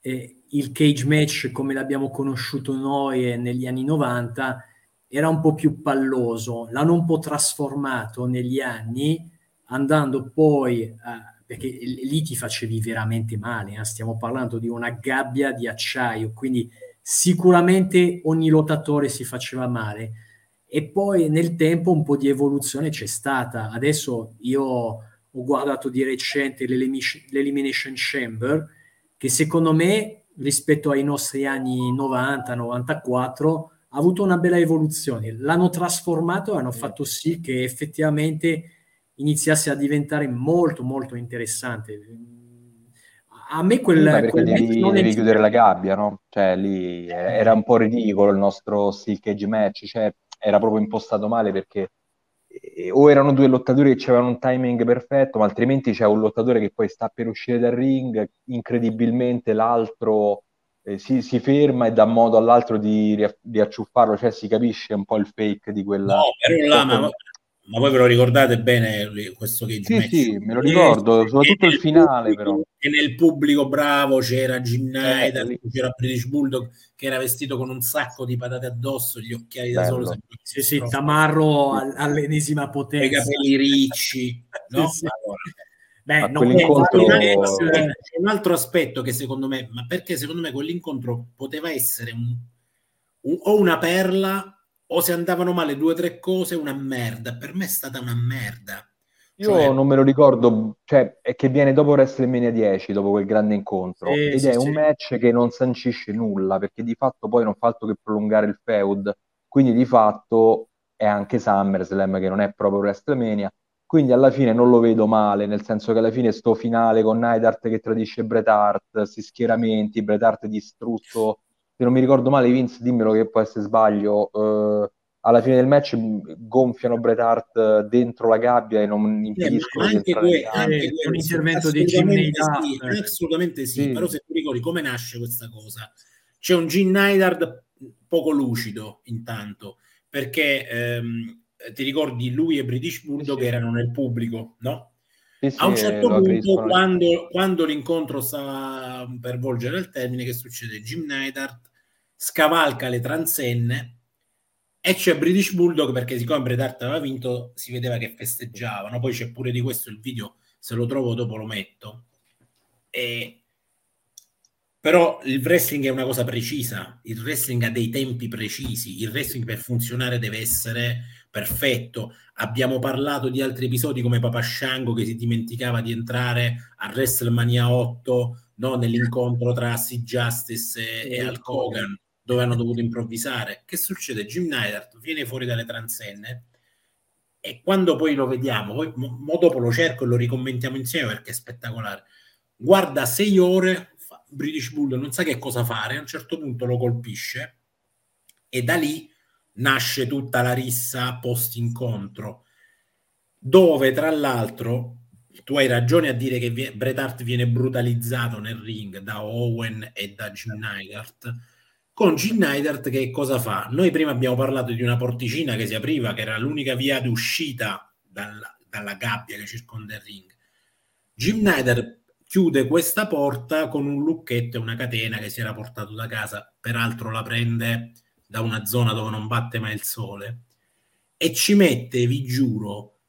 S4: eh, il cage match come l'abbiamo conosciuto noi negli anni 90 era un po' più palloso, l'hanno un po' trasformato negli anni, andando poi, eh, perché lì ti facevi veramente male, eh? stiamo parlando di una gabbia di acciaio, quindi sicuramente ogni lottatore si faceva male e poi nel tempo un po' di evoluzione c'è stata. Adesso io ho guardato di recente l'Elimination Chamber che secondo me rispetto ai nostri anni 90-94 ha avuto una bella evoluzione. L'hanno trasformato e hanno fatto sì che effettivamente iniziasse a diventare molto molto interessante a me quel,
S3: sì, quel devi, devi chiudere la gabbia, no? Cioè lì era un po' ridicolo il nostro steel cage match, cioè era proprio impostato male perché eh, o erano due lottatori che avevano un timing perfetto, ma altrimenti c'è un lottatore che poi sta per uscire dal ring, incredibilmente l'altro eh, si, si, ferma e dà modo all'altro di, di acciuffarlo, cioè si capisce un po' il fake di quella...
S2: No, però là, ma, ma voi ve lo ricordate bene questo che
S3: sì, sì, me lo ricordo, soprattutto il finale
S2: pubblico,
S3: però.
S2: E nel pubblico bravo c'era Jim Snyder, eh, c'era British Bulldog che era vestito con un sacco di patate addosso, gli occhiali Bello. da sole.
S4: Sì, sì, Tamarro all'ennesima potenza.
S2: I capelli ricci, no? sì, sì. Allora,
S3: Beh, non quell'incontro...
S2: C'è un altro aspetto che secondo me, ma perché secondo me quell'incontro poteva essere un, o una perla o se andavano male due o tre cose una merda. Per me è stata una merda.
S3: Io cioè... non me lo ricordo, cioè è che viene dopo WrestleMania 10, dopo quel grande incontro, sì, ed sì, è un match che non sancisce nulla, perché di fatto poi non fa altro che prolungare il feud, quindi di fatto è anche SummerSlam che non è proprio WrestleMania, quindi alla fine non lo vedo male, nel senso che alla fine sto finale con Neidhart che tradisce Bret Hart, questi schieramenti, Bret Hart distrutto, se non mi ricordo male Vince, dimmelo che può essere sbaglio, eh, alla fine del match gonfiano Bret Hart dentro la gabbia e non impediscono
S2: eh, anche, que- anche un intervento di Jim sì, assolutamente sì, sì, però se tu ricordi come nasce questa cosa c'è un Jim Neidhart poco lucido intanto perché ehm, ti ricordi lui e British Bulldog sì. erano nel pubblico no? Sì, a un certo punto quando, quando, l'incontro sta per volgere al termine che succede? Jim Neidhart scavalca le transenne e c'è British Bulldog perché siccome Bret Hart aveva vinto si vedeva che festeggiavano. Poi c'è pure di questo il video se lo trovo dopo lo metto. E... però il wrestling è una cosa precisa il wrestling ha dei tempi precisi il wrestling per funzionare deve essere perfetto. Abbiamo parlato di altri episodi come Papa Shango che si dimenticava di entrare a WrestleMania 8 no? nell'incontro tra Sea Justice e, e Hulk Hogan dove hanno dovuto improvvisare. Che succede? Jim Neidhart viene fuori dalle transenne e quando poi lo vediamo, poi mo, dopo lo cerco e lo ricommentiamo insieme perché è spettacolare. Guarda sei ore, British Bull non sa che cosa fare, a un certo punto lo colpisce e da lì nasce tutta la rissa post incontro dove tra l'altro tu hai ragione a dire che Bret Hart viene brutalizzato nel ring da Owen e da Jim Neidhart con Jim Neidhart che cosa fa? Noi prima abbiamo parlato di una porticina che si apriva, che era l'unica via d'uscita dalla, dalla gabbia che circonda il ring. Jim Neidhart chiude questa porta con un lucchetto e una catena che si era portato da casa, peraltro la prende da una zona dove non batte mai il sole e ci mette, vi giuro,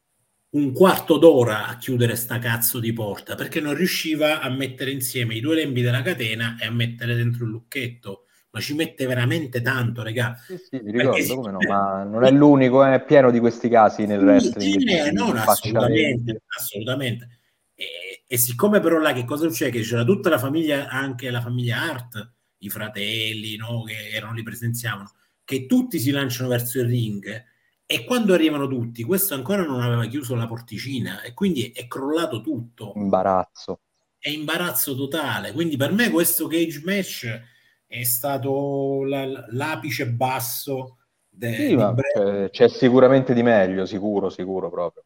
S2: un quarto d'ora a chiudere sta cazzo di porta perché non riusciva a mettere insieme i due lembi della catena e a mettere dentro il lucchetto ma ci mette veramente tanto, regà.
S3: Sì, sì, mi ricordo si... come no, ma non è l'unico, è pieno di questi casi nel wrestling.
S2: Sì, eh, non assolutamente, assolutamente. E, e, siccome però là che cosa succede? Che c'era tutta la famiglia, anche la famiglia Art, i fratelli, no, che erano lì presenziavano, che tutti si lanciano verso il ring e quando arrivano tutti, questo ancora non aveva chiuso la porticina e quindi è crollato tutto.
S3: Imbarazzo.
S2: È imbarazzo totale. Quindi per me questo cage match è stato la, l'apice basso
S3: de, sì, c'è, c'è, sicuramente di meglio, sicuro, sicuro proprio.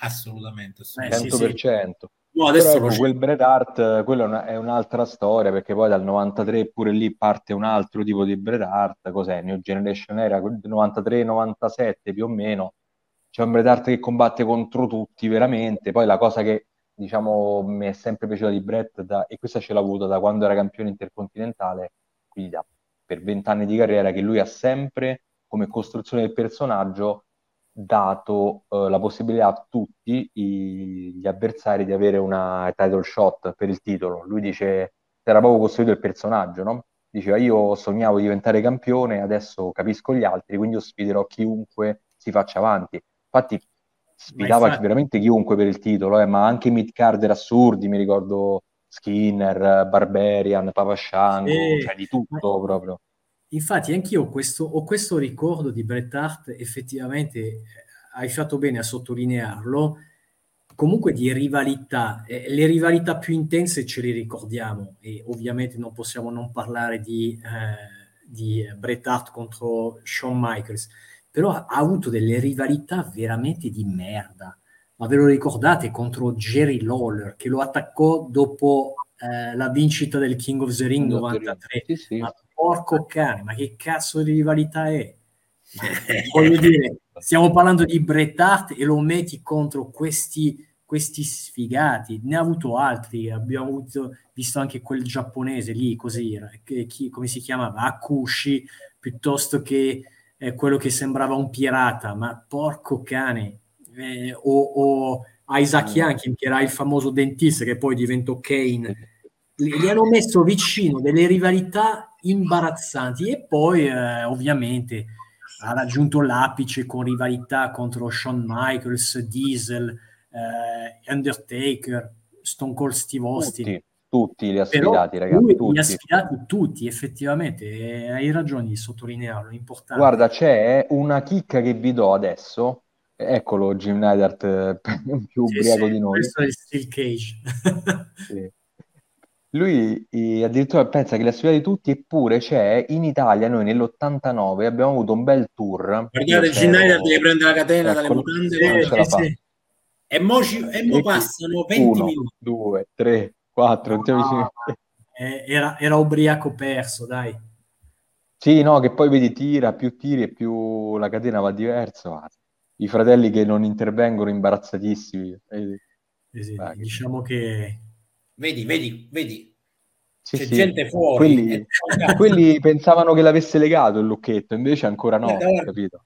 S2: Assolutamente,
S3: assolutamente. 100%. Sì, sì. No, adesso ecco, quel Bret Hart, quella è, una, è, un'altra storia perché poi dal 93 pure lì parte un altro tipo di Bret Hart, cos'è? New Generation era 93-97 più o meno. C'è un Bret Hart che combatte contro tutti veramente. Poi la cosa che diciamo mi è sempre piaciuta di Bret da, e questa ce l'ha avuta da quando era campione intercontinentale quindi da, per vent'anni di carriera, che lui ha sempre, come costruzione del personaggio, dato uh, la possibilità a tutti i, gli avversari di avere una title shot per il titolo. Lui dice, era proprio costruito il personaggio, no? Diceva, io sognavo di diventare campione, adesso capisco gli altri, quindi io sfiderò chiunque si faccia avanti. Infatti sfidava infatti... veramente chiunque per il titolo, eh, ma anche mid carder assurdi, mi ricordo Skinner, Barbarian, Pavasciango, sì. cioè di tutto proprio.
S4: Infatti anch'io ho questo, ho questo ricordo di Bret Hart, effettivamente eh, hai fatto bene a sottolinearlo, comunque di rivalità. Eh, le rivalità più intense ce le ricordiamo e ovviamente non possiamo non parlare di, eh, di Bret Hart contro Shawn Michaels, però ha avuto delle rivalità veramente di merda ma ve lo ricordate contro Jerry Lawler che lo attaccò dopo eh, la vincita del King of the Ring 93? Sì, sì. Ma porco cane, ma che cazzo di rivalità è? Voglio dire, stiamo parlando di Bret Hart e lo metti contro questi, questi sfigati. Ne ha avuto altri, abbiamo avuto, visto anche quel giapponese lì, così, che, chi, come si chiamava? Akushi, piuttosto che eh, quello che sembrava un pirata, ma porco cane eh, o, o, Isaac. Yankin che era il famoso dentista che poi diventò Kane li, hanno messo vicino delle rivalità imbarazzanti e poi eh, ovviamente ha raggiunto l'apice con rivalità contro Shawn Michaels, Diesel, eh, Undertaker, Stone Cold Steve Austin.
S3: Tutti, tutti li ha sfidati, ragazzi. Tutti.
S4: li ha sfidati tutti, effettivamente, e hai ragione di sottolinearlo, importante.
S3: Guarda, c'è una chicca che vi do adesso. Eccolo, Jim Neidhart più
S4: Sì,
S3: ubriaco
S4: sì,
S3: di noi.
S4: Questo è il Steel Cage.
S3: Sì. Lui eh, addirittura pensa che li ha sfidati tutti, eppure c'è in Italia, noi nell'89 abbiamo avuto un bel tour.
S2: Guardate, Schneider
S3: c'ero-
S2: deve prendere la catena dalle
S3: Ecco,
S2: mutande
S3: la fa.
S4: sì.
S2: e mo, ci- e mo passano 20
S3: Uno,
S2: minuti.
S3: due, tre, quattro. non ti avvicini-
S4: No, eh, era, era ubriaco perso, dai.
S3: Sì, no, che poi vedi tira, più tiri e più la catena va diverso. Ah, I fratelli che non intervengono imbarazzatissimi. Vedi?
S4: Sì,
S3: che-
S4: Diciamo che
S2: Vedi, vedi, vedi.
S3: Sì,
S2: C'è
S3: sì.
S2: gente fuori.
S3: Quelli,
S2: E- cazzo.
S3: quelli pensavano che l'avesse legato il lucchetto, invece ancora no,
S2: Guarda, guarda.
S3: capito?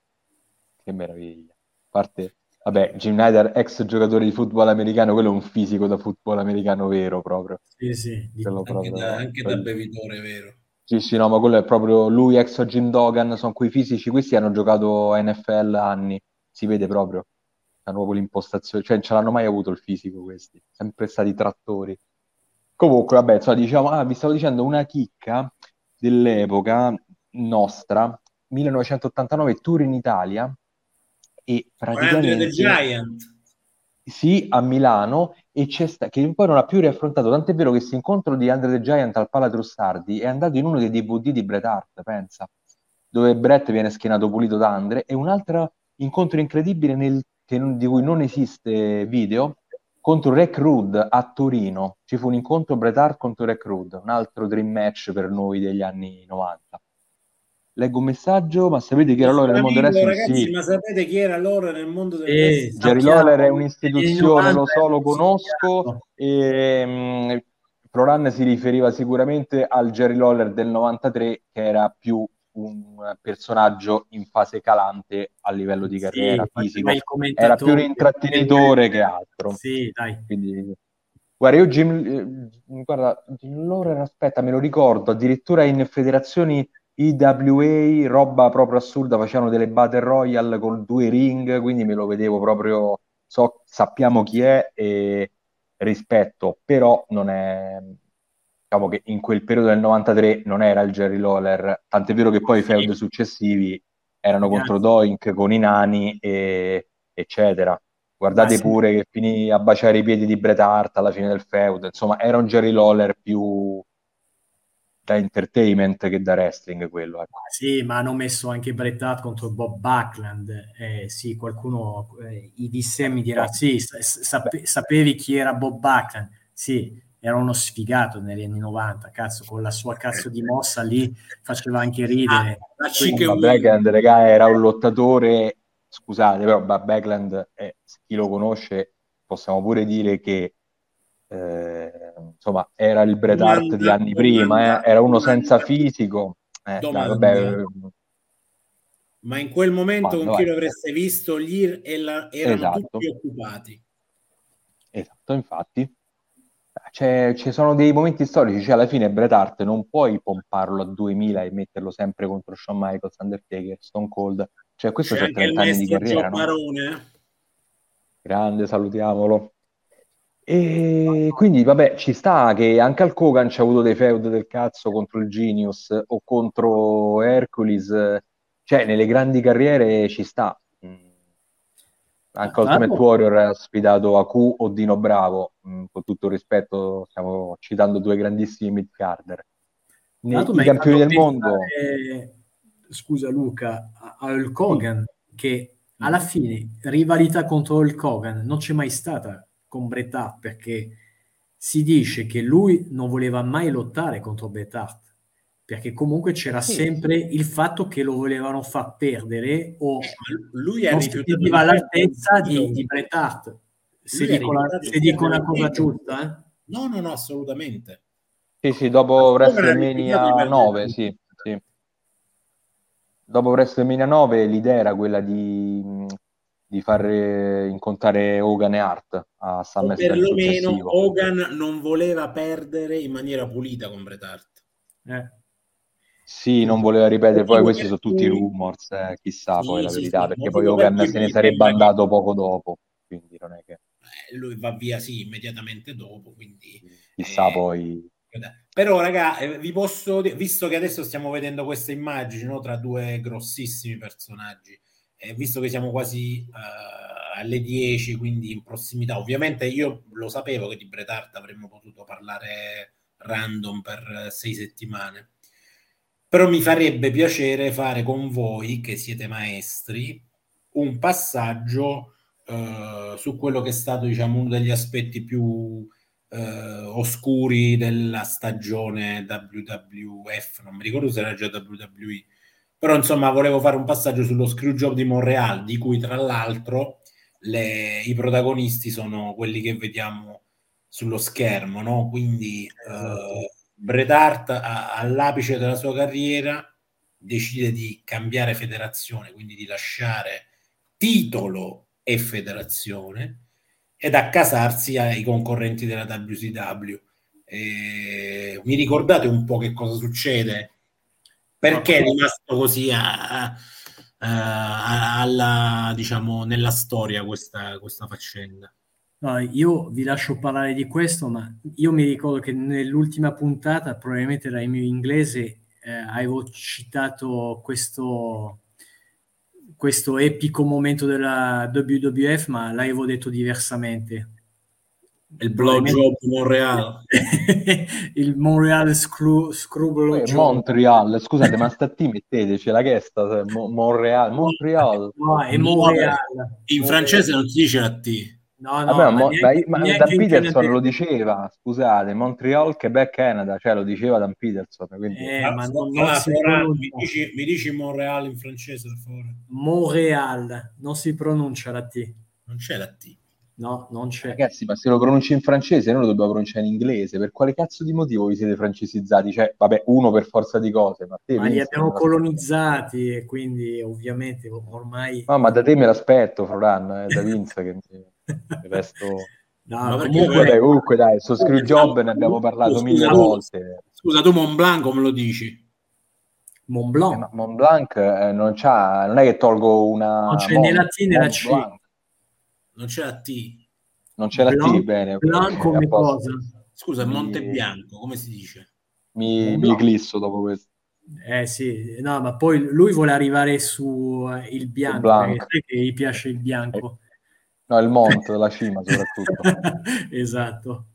S3: Che meraviglia. A parte, vabbè, Jim Snyder, ex giocatore di football americano, quello è un fisico da football americano vero proprio.
S4: sì, sì,
S3: Quello
S2: Anche,
S3: proprio,
S2: da, anche da bevitore, vero.
S3: Sì, sì, no, ma quello è proprio lui, ex Jim Dogan, sono quei fisici, questi hanno giocato a NFL anni, si vede proprio, hanno proprio l'impostazione, cioè non ce l'hanno mai avuto il fisico questi, sempre stati trattori. Comunque, vabbè, insomma, diciamo, ah, vi stavo dicendo una chicca dell'epoca nostra, 1989 tour in Italia e praticamente
S2: Giant.
S3: sì, a Milano e c'è sta- che poi non ha più riaffrontato, tant'è vero che questo incontro di Andre the Giant al Pala Trussardi è andato in uno dei DVD di Bret Hart, pensa, dove Bret viene schenato pulito da Andre e un altro incontro incredibile nel- che non- di cui non esiste video contro Rec Rude a Torino. Ci fu un incontro Bret Hart contro Rec Rude, un altro dream match per noi degli anni 90. Leggo un messaggio, ma sapete chi era allora nel mondo del wrestling?
S2: ragazzi,
S3: Sì.
S2: ma sapete chi era allora nel mondo del
S4: Eh,
S2: wrestling?
S3: Jerry Lawler è un'istituzione, lo
S4: 90
S3: so, lo conosco e mh, Proran si riferiva sicuramente al Jerry Lawler del 93 che era più un personaggio in fase calante a livello di
S4: Sì,
S3: carriera
S4: faceva
S3: fisico, era più un intrattenitore che altro.
S4: Sì, dai.
S3: Quindi, guarda, io Jim, eh, guarda, Jim Lawler, aspetta, me lo ricordo, addirittura in federazioni IWA, roba proprio assurda, facevano delle battle royale con due ring, quindi me lo vedevo proprio, so, sappiamo chi è e rispetto, però non è, diciamo che in quel periodo del 93 non era il Jerry Lawler, tant'è vero che poi i feud successivi erano contro Doink con i nani e eccetera. Guardate
S4: Ma sì.
S3: pure che finì a baciare i piedi di Bret Hart alla fine del feud, insomma, era un Jerry Lawler più da entertainment che da wrestling quello, ecco.
S4: Sì, ma hanno messo anche Bret Hart contro Bob Backlund. Eh, sì, qualcuno eh, i dissemmi dirà: Sì, sa- sape- sapevi chi era Bob Backlund? Sì, era uno sfigato negli anni 90. Cazzo, con la sua cazzo di mossa lì faceva anche ridere.
S2: Ah,
S4: Quindi-
S3: Backland, raga, era un lottatore, scusate, però ma Backland, è- chi lo conosce, possiamo pure dire che eh, insomma, era il Bret Hart di
S2: Domanda-
S3: anni prima,
S2: domanda-
S3: eh, era uno senza fisico. Eh, dai, vabbè, eh,
S2: Ma in quel momento
S3: Quando,
S2: con chi
S3: vai.
S2: lo avreste visto, gli e la- erano
S3: Esatto.
S2: tutti occupati.
S3: Esatto, infatti. C'è- ci sono dei momenti storici, cioè alla fine Bret Hart non puoi pomparlo a 2000 e metterlo sempre contro Shawn Michaels, Undertaker, Stone Cold, cioè questo
S2: C'è il
S3: 30 anni di carriera, no? Grande, salutiamolo. E quindi, vabbè, ci sta che anche al Kogan c'ha avuto dei feud del cazzo contro il Genius o contro Hercules, cioè nelle grandi carriere ci sta. Anche
S4: Ah,
S3: Ultimate
S4: no.
S3: Warrior ha sfidato Aku o Dino Bravo, Mm, con tutto il rispetto, stiamo citando due grandissimi mid-carder.
S4: Tra
S3: Ne-
S4: l'altro
S3: I
S4: mi hai
S3: campioni del mondo,
S4: pensare, scusa Luca, a- a Hulk Hogan, che alla fine rivalità contro Hulk Hogan non c'è mai stata con Bret Hart perché si dice che lui non voleva mai lottare contro Bret Hart perché comunque c'era
S3: Sì,
S4: sempre il fatto che lo volevano far perdere o
S2: Eh, lui
S4: non sentiva
S2: di
S4: all'altezza di, di Bret Hart. Se dico, la- se
S2: di
S4: dico una cosa giusta, eh?
S2: No, no, no, assolutamente.
S3: Sì, sì, dopo WrestleMania
S2: rifiutato di perdere
S3: 9,
S2: il
S3: sì, sì. Dopo WrestleMania 9 l'idea era quella di, di far incontrare Hogan e Hart a SummerSlam
S2: perlomeno Hogan non voleva perdere in maniera pulita con Bret Hart
S3: eh. Sì non voleva ripetere poi questi sono tutti rumors eh, chissà sì, poi la verità sì, perché poi Hogan se ne sarebbe andato poco dopo quindi non è che
S2: eh, lui va via sì immediatamente dopo quindi
S3: chissà eh, poi.
S2: però raga eh, vi posso dire visto che adesso stiamo vedendo queste immagini no, tra due grossissimi personaggi eh, visto che siamo quasi uh, alle 10, quindi in prossimità, ovviamente io lo sapevo che di Bret Hart avremmo potuto parlare random per sei settimane, però mi farebbe piacere fare con voi, che siete maestri, un passaggio uh, su quello che è stato, diciamo, uno degli aspetti più uh, oscuri della stagione WWF, non mi ricordo se era già WWE, però insomma volevo fare un passaggio sullo Screwjob di Montreal, di cui tra l'altro le, i protagonisti sono quelli che vediamo sullo schermo, no? Quindi esatto. eh, Bret Hart a, all'apice della sua carriera decide di cambiare federazione, quindi di lasciare titolo e federazione ed accasarsi ai concorrenti della WCW. E mi ricordate un po' che cosa succede perché è rimasto così a, a, alla, diciamo, nella storia questa, questa faccenda?
S4: No, io vi lascio parlare di questo, ma io mi ricordo che nell'ultima puntata, probabilmente era in mio inglese, eh, avevo citato questo, questo epico momento della WWF, ma l'avevo detto diversamente.
S2: Il blowjob Montreal.
S4: Il Montreal screw, screw
S3: eh, Montreal scusate ma sta T metteteci la chesta Mo- Montreal Montreal.
S4: No, è Montreal.
S2: In francese non si dice la T
S4: No, no, Vabbè, ma,
S3: neanche, ma, ma Dan Peterson lo diceva, scusate, Montreal, Quebec, Canada, cioè lo diceva Dan Peterson. Quindi...
S2: Eh, ma non, non ah, Flora, mi, dici, mi dici Montreal in francese, per favore?
S4: Montreal, non si pronuncia la T.
S2: Non c'è la T.
S4: No, non c'è.
S3: Ragazzi, ma se lo pronunci in francese, noi lo dobbiamo pronunciare in inglese. Per quale cazzo di motivo vi siete francesizzati? Cioè, vabbè, uno per forza di cose, ma te...
S4: Ma li abbiamo colonizzati e quindi ovviamente ormai...
S3: No, ma da te me l'aspetto, Froran, eh, da Vince che il resto... No, comunque, dai, comunque dai, su Screwjob ne abbiamo parlato scusa, mille volte.
S2: Scusa, tu Mont Blanc come lo dici?
S4: Mont Blanc.
S3: Eh, Mont Blanc eh, non, c'ha, non è che tolgo una...
S4: Non c'è né la T né la C. Blanc
S2: non c'è la T.
S3: Non c'è Blanc, la T, bene.
S4: Blanc come cosa?
S2: Scusa, Monte Bianco, come si dice?
S3: Mi, mi eclisso dopo questo.
S4: Eh sì, no, ma poi lui vuole arrivare su eh, il bianco, Blanc. perché gli piace il bianco.
S3: No, il monte, la cima soprattutto.
S4: esatto.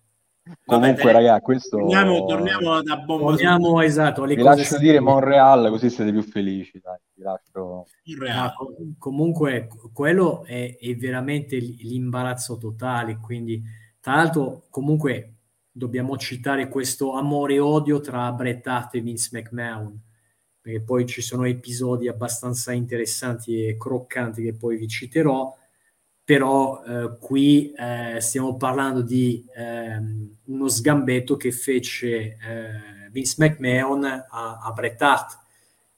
S3: Comunque, Vabbè, ragazzi, questo...
S2: Torniamo, torniamo da bomba.
S4: Torniamo, esatto,
S3: alle Vi cose lascio dire Monreal, così siete più felici. Dai. Vi
S4: lascio... Ah, comunque, quello è, è, veramente l'imbarazzo totale. Quindi, tra l'altro, comunque, dobbiamo citare questo amore e odio tra Bret Hart e Vince McMahon. Perché poi ci sono episodi abbastanza interessanti e croccanti che poi vi citerò però eh, qui eh, stiamo parlando di ehm, uno sgambetto che fece eh, Vince McMahon a, a, Bret Hart,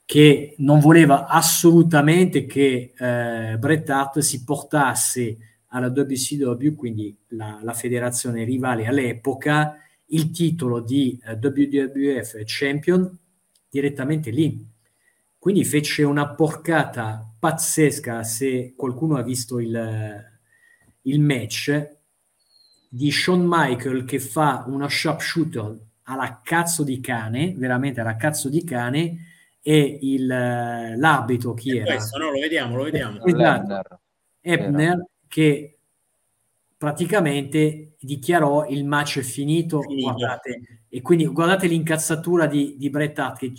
S4: che non voleva assolutamente che eh, Bret Hart si portasse alla WCW, quindi la, la federazione rivale all'epoca, il titolo di eh, WWF Champion direttamente lì. Quindi fece una porcata pazzesca se qualcuno ha visto il, il match di Shawn Michael che fa una sharpshooter alla cazzo di cane, veramente alla cazzo di cane, e il, l'arbitro chi era?
S2: Questo, no, lo vediamo, lo vediamo.
S4: Esatto. Ebner che praticamente dichiarò il match è finito, finito. Guardate, e quindi guardate l'incazzatura di, di Bret Hart che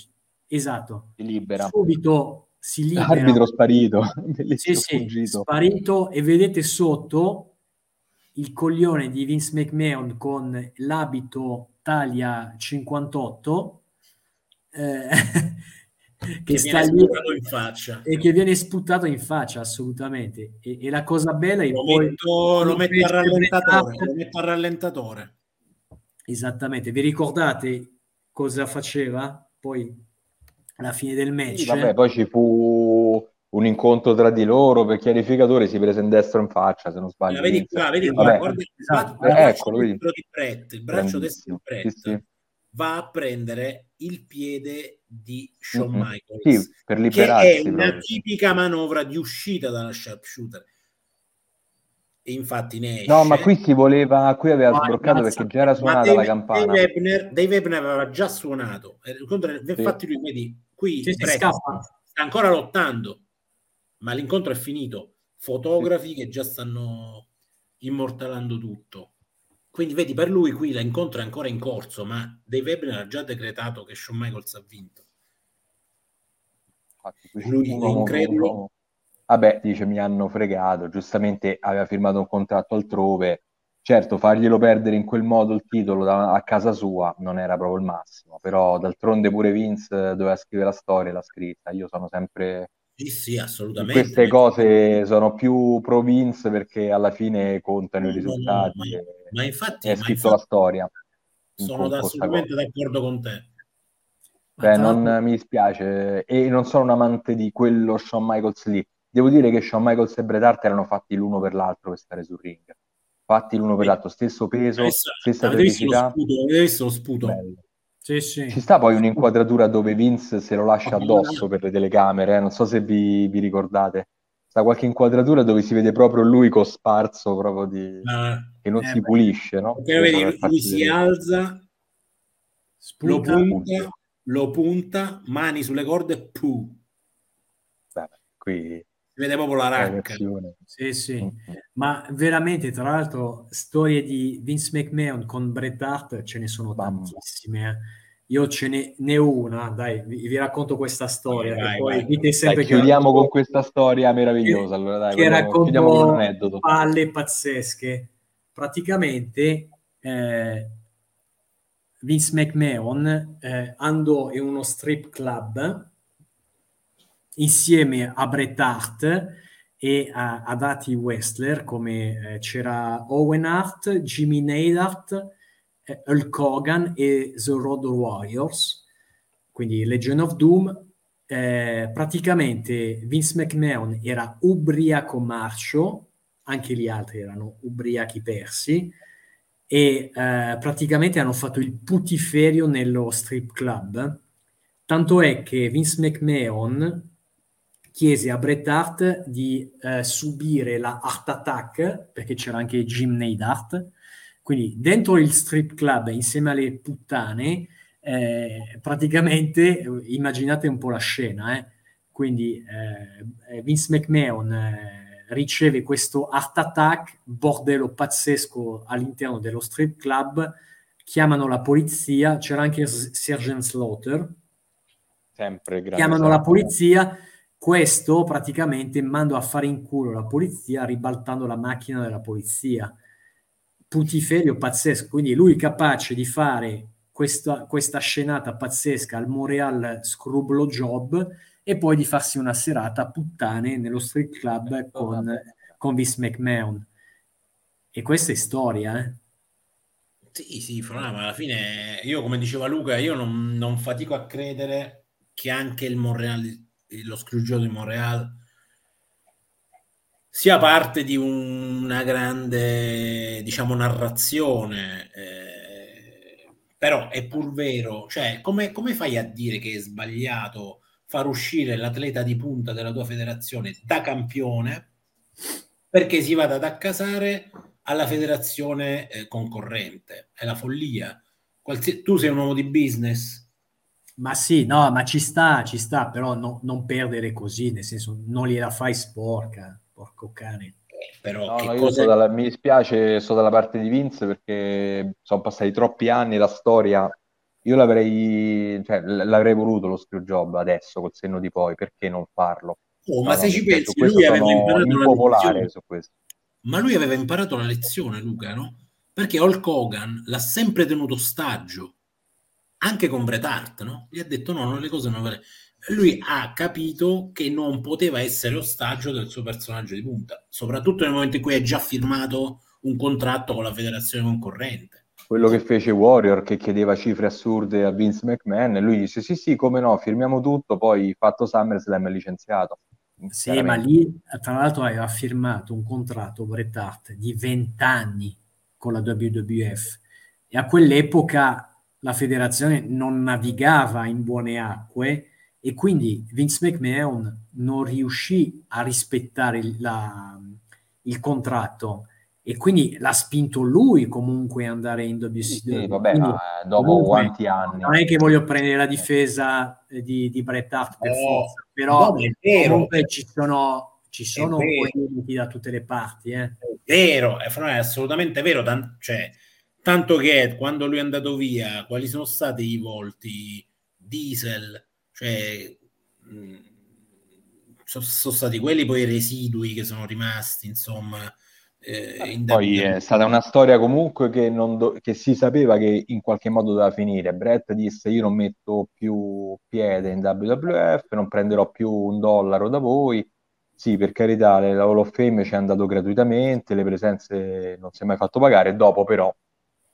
S4: esatto,
S3: libera.
S4: subito si libera.
S3: Arbitro sparito,
S4: sì, sì, sparito. E vedete sotto il coglione di Vince McMahon con l'abito taglia 58 eh,
S2: che, che sta lì in faccia.
S4: e che viene sputato in faccia assolutamente. E, e la cosa bella è
S2: lo, poi, metto, lo, metto al rallentatore, lo metto al rallentatore.
S4: Esattamente. Vi ricordate cosa faceva? Poi alla fine del match. Sì,
S3: vabbè, poi ci fu un incontro tra di loro per chiarificatore si prese in destro in faccia se non sbaglio
S2: eh, vedi qua, vedi qua, guarda, esatto.
S3: eh, eccolo, vedi.
S2: di Brett, il braccio destro di Brett sì, sì. va a prendere il piede di Shawn. Michaels
S3: sì, per liberarsi,
S2: che è una proprio. tipica manovra di uscita dalla sharpshooter e infatti ne esce.
S3: No, ma qui si voleva, qui aveva no, sbloccato perché già era suonata Dave, la campana.
S2: Dave Ebner, Dave Ebner aveva già suonato, infatti lui vedi, qui sta ancora lottando, ma l'incontro è finito. Fotografi sì. che già stanno immortalando tutto. Quindi vedi, per lui qui l'incontro è ancora in corso, ma Dave Ebner ha già decretato che Shawn Michaels ha vinto.
S3: Infatti, lui è incredulo vabbè, dice mi hanno fregato, giustamente aveva firmato un contratto altrove, certo farglielo perdere in quel modo il titolo da, a casa sua non era proprio il massimo, però d'altronde pure Vince doveva scrivere la storia, l'ha scritta, io sono sempre...
S2: Sì, sì, assolutamente.
S3: Queste cose sono più pro Vince perché alla fine contano no, i risultati. No,
S2: no, ma, ma, infatti...
S3: È scritto infatti, la storia.
S2: Sono assolutamente d'accordo con te.
S3: Beh, non mi dispiace e non sono un amante di quello Shawn Michaels lì Devo dire che Shawn Michaels e Bret Hart erano fatti l'uno per l'altro per stare sul ring. Fatti l'uno per l'altro, stesso peso, Adesso, stessa velocità.
S2: Avete visto lo sputo?
S3: Sì, sì. Ci sta poi un'inquadratura dove Vince se lo lascia addosso per le telecamere, eh? non so se vi, vi, ricordate. Sta qualche inquadratura dove si vede proprio lui cosparso proprio di... Ah, che non eh, si pulisce, no?
S2: Perché vedi, lui si alza, spunta, lo punta, lo punta, mani sulle corde, pu.
S3: Beh, qui
S2: vede proprio la racca.
S4: Sì, sì. Ma veramente, tra l'altro, storie di Vince McMahon con Bret Hart ce ne sono tantissime. Eh. Io ce ne, ne ho una, dai, vi, vi, racconto questa storia. Vai, poi dite sempre
S3: dai, che chiudiamo racconto, con questa storia meravigliosa. Allora, dai,
S4: che racconto palle pazzesche. Praticamente eh, Vince McMahon eh, andò in uno strip club insieme a Bret Hart e a, ad Ati Westler come eh, c'era Owen Hart, Jimmy Neidhart, eh, Hulk Hogan e The Road Warriors, quindi Legion of Doom. Eh, praticamente Vince McMahon era ubriaco marcio, anche gli altri erano ubriachi persi, e eh, praticamente hanno fatto il putiferio nello strip club. Tanto è che Vince McMahon chiese a Bret Hart di eh, subire la Art Attack, perché c'era anche Jim Neidhart, quindi dentro il strip club insieme alle puttane, eh, praticamente immaginate un po' la scena, eh? quindi eh, Vince McMahon eh, riceve questo Art Attack, bordello pazzesco all'interno dello strip club, chiamano la polizia, c'era anche Sergeant Slaughter,
S3: sempre
S4: chiamano la polizia questo praticamente manda a fare in culo la polizia ribaltando la macchina della polizia. Putiferio pazzesco, quindi lui capace di fare questa, questa scenata pazzesca al Montreal Scrublo Job e poi di farsi una serata a puttane nello street club con, con Vince McMahon. E questa è storia, eh?
S2: Sì, sì, ma alla fine io come diceva Luca, io non, non fatico a credere che anche il Montreal lo Scrooge di Montreal sia parte di una grande, diciamo, narrazione, eh, però è pur vero, cioè, come, come fai a dire che è sbagliato far uscire l'atleta di punta della tua federazione da campione perché si vada ad accasare alla federazione eh, concorrente? È la follia. Qualsi- tu sei un uomo di business,
S4: ma sì, no, ma ci sta, ci sta, però no, non perdere così, nel senso non gliela fai sporca, porco cane.
S2: Però
S3: no, no, io dalla, mi dispiace, sto dalla parte di Vince perché sono passati troppi anni, la storia, io l'avrei, cioè, l'avrei voluto lo screw job adesso, col senno di poi, perché non farlo?
S2: Oh, ma no, se ci pensi, lui aveva imparato
S3: su questo.
S2: Ma lui aveva imparato la lezione, Luca, no? Perché Hulk Hogan l'ha sempre tenuto ostaggio anche con Bret Hart, no? Gli ha detto no, no le cose non vere. Lui ha capito che non poteva essere ostaggio del suo personaggio di punta, soprattutto nel momento in cui ha già firmato un contratto con la federazione concorrente.
S3: Quello che fece Warrior, che chiedeva cifre assurde a Vince McMahon, e lui disse sì sì, come no, firmiamo tutto, poi fatto SummerSlam è licenziato.
S4: Sì, ma lì tra l'altro aveva firmato un contratto Bret Hart di 20 anni con la WWF e a quell'epoca la federazione non navigava in buone acque e quindi Vince McMahon non riuscì a rispettare la, il contratto e quindi l'ha spinto lui comunque ad andare in WCW.
S3: Sì, vabbè, quindi, dopo comunque, quanti anni?
S4: Non è che voglio prendere la difesa di, di Bret Hart per oh, forza, però comunque ci sono, ci sono limiti da tutte le parti. Eh. È
S2: vero, è, è assolutamente vero, tant- cioè, tanto che quando lui è andato via, quali sono stati i volti diesel? Cioè, mh, mm, sono, sono stati quelli poi i residui che sono rimasti, insomma
S3: eh, Poi è stata una storia comunque che, do- che, si sapeva che in qualche modo doveva finire. Brett disse io non metto più piede in WWF, non prenderò più un dollaro da voi. Sì, per carità, la Hall of Fame ci è andato gratuitamente, le presenze non si è mai fatto pagare. Dopo però,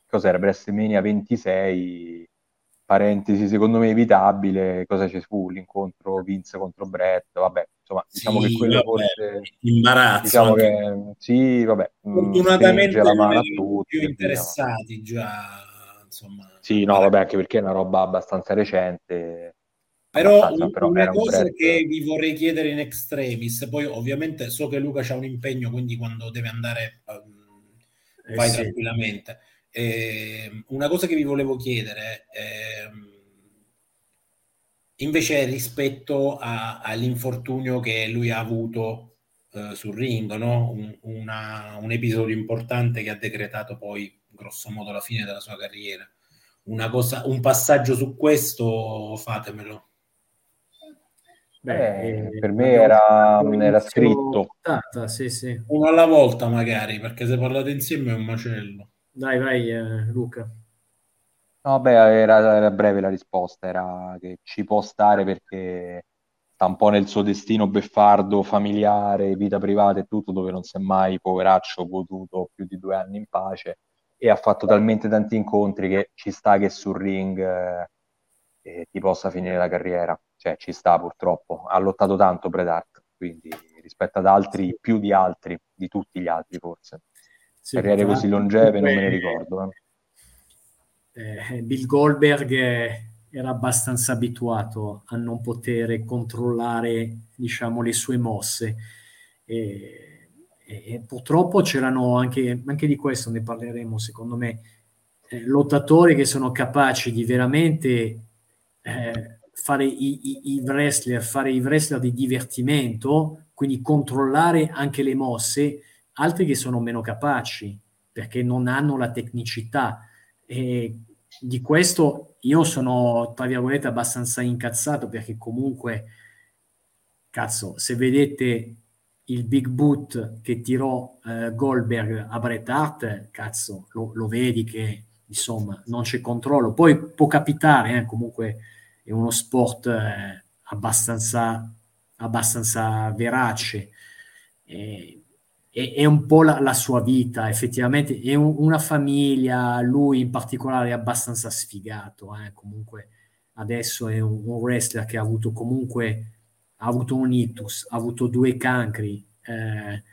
S3: cos'era? WrestleMania 26, parentesi secondo me evitabile, cosa ci fu? L'incontro Vince contro Brett, vabbè, insomma, diciamo sì, che quello vabbè, forse
S2: imbarazzo.
S3: Diciamo che sì, vabbè,
S2: mm, fortunatamente la mano a tutti, più interessati già, insomma.
S3: Sì, no, vabbè, anche perché è una roba abbastanza recente.
S2: Però, però una cosa un che vi vorrei chiedere in extremis, poi ovviamente so che Luca ha un impegno, quindi quando deve andare um, vai eh sì. tranquillamente. Eh, una cosa che vi volevo chiedere, eh, invece rispetto a, all'infortunio che lui ha avuto eh, sul ring, no? un, una, un, episodio importante che ha decretato poi grosso modo la fine della sua carriera. Una cosa, un passaggio su questo fatemelo.
S3: Beh, eh, per me era, era scritto.
S4: Sì, sì.
S2: Uno alla volta magari, perché se parlate insieme è un macello.
S4: Dai, vai eh, Luca.
S3: No, beh, era, era, breve la risposta, era che ci può stare perché sta un po' nel suo destino beffardo, familiare, vita privata e tutto, dove non si è mai, poveraccio, goduto più di due anni in pace e ha fatto talmente tanti incontri che ci sta che sul ring eh, ti possa finire la carriera. Cioè, ci sta purtroppo. Ha lottato tanto Bret Hart, quindi rispetto ad altri, più di altri, di tutti gli altri forse. Sì, Carriere così longeve non me ne ricordo. Eh
S4: eh, Bill Goldberg era abbastanza abituato a non poter controllare diciamo, le sue mosse. E, e purtroppo c'erano anche, anche, di questo, ne parleremo secondo me, eh, lottatori che sono capaci di veramente eh, fare i, i, i, wrestler, fare i wrestler di divertimento, quindi controllare anche le mosse, altri che sono meno capaci perché non hanno la tecnicità. E di questo io sono, tra virgolette, abbastanza incazzato perché comunque, cazzo, se vedete il big boot che tirò eh, Goldberg a Bret Hart, cazzo, lo, lo, vedi che insomma non c'è controllo. Poi può capitare, eh, comunque è uno sport eh, abbastanza, abbastanza verace. Eh, è, è un po' la, la, sua vita, effettivamente è un, una famiglia, lui in particolare è abbastanza sfigato, eh? comunque adesso è un, un, wrestler che ha avuto comunque ha avuto un ictus, ha avuto due cancri, eh,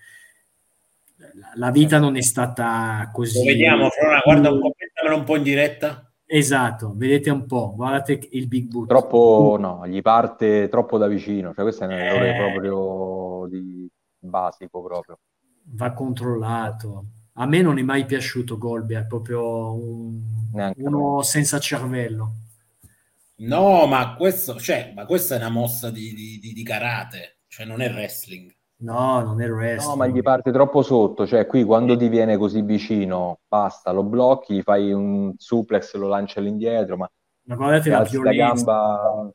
S4: la vita non è stata così. Lo
S2: vediamo, Frona, guarda un po', un po' in diretta.
S4: Esatto, vedete un po', guardate il Big Boot.
S3: Troppo, no, gli parte troppo da vicino, cioè questo è un errore eh... proprio di basico proprio
S4: va controllato. A me non è mai piaciuto Goldberg, proprio un, uno senza cervello.
S2: No, ma questo, cioè, ma questa è una mossa di, di, di, karate, cioè non è wrestling.
S4: No, non è wrestling. No,
S3: ma gli parte troppo sotto, cioè qui quando ti viene così vicino, basta, lo blocchi, fai un suplex, lo lanci all'indietro, ma,
S4: ma guardate la violenza.
S3: gamba,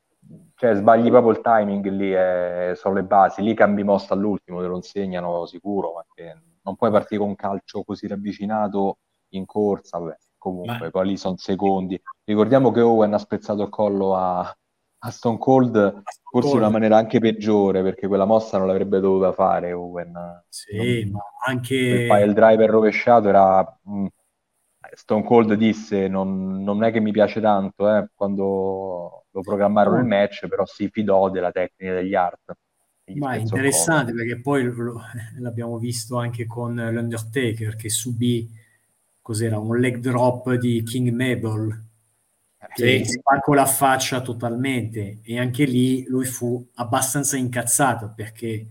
S3: cioè sbagli proprio il timing lì, eh, sono le basi, lì cambi mossa all'ultimo, te lo insegnano sicuro, perché non puoi partire con un calcio così ravvicinato in corsa, vabbè, comunque, Ma... poi lì sono secondi. Ricordiamo che Owen ha spezzato il collo a, a Stone Cold, forse in una maniera anche peggiore, perché quella mossa non l'avrebbe dovuta fare Owen.
S4: Sì, non... ma anche...
S3: Il driver rovesciato era... Mm, Stone Cold disse non, non, è che mi piace tanto eh, quando lo programmarono il match, però si fidò della tecnica degli art.
S4: Ma è interessante perché poi lo, l'abbiamo visto anche con l'Undertaker che subì cos'era un leg drop di King Mabel che sì. spaccò la faccia totalmente. E anche lì lui fu abbastanza incazzato perché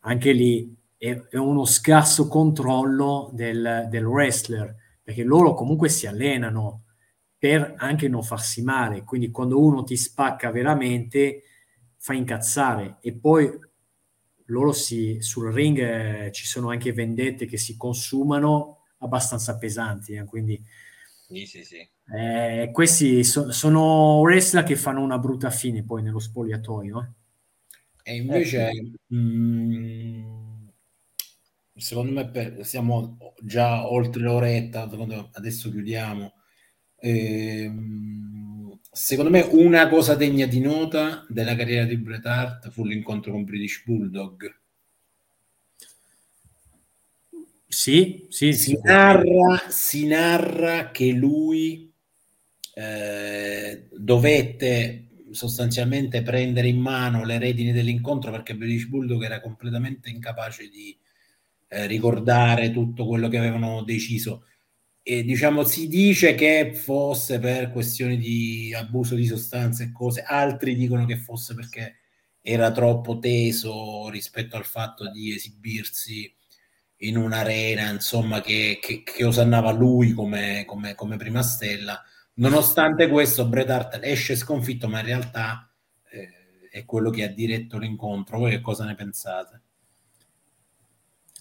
S4: anche lì è, è uno scarso controllo del, del, wrestler perché loro comunque si allenano per anche non farsi male quindi quando uno ti spacca veramente fa incazzare e poi loro si, sul ring eh, ci sono anche vendette che si consumano abbastanza pesanti eh, quindi
S3: sì, sì, sì.
S4: Eh, questi so, sono wrestler che fanno una brutta fine poi nello spogliatoio. Eh.
S2: E invece, eh. mh, mm, secondo me, per, siamo già oltre l'oretta, adesso chiudiamo. Eh, secondo me, una cosa degna di nota della carriera di Bret Hart fu l'incontro con British Bulldog.
S4: Sì, sì,
S2: si, narra, si narra che lui eh, dovette sostanzialmente prendere in mano le redini dell'incontro perché British Bulldog era completamente incapace di eh, ricordare tutto quello che avevano deciso e diciamo si dice che fosse per questioni di abuso di sostanze e cose altri dicono che fosse perché era troppo teso rispetto al fatto di esibirsi in un'arena insomma che, che, che osannava lui come, come, come prima stella Nonostante questo, Bret Hart esce sconfitto, ma in realtà eh, è quello che ha diretto l'incontro. Voi che cosa ne pensate?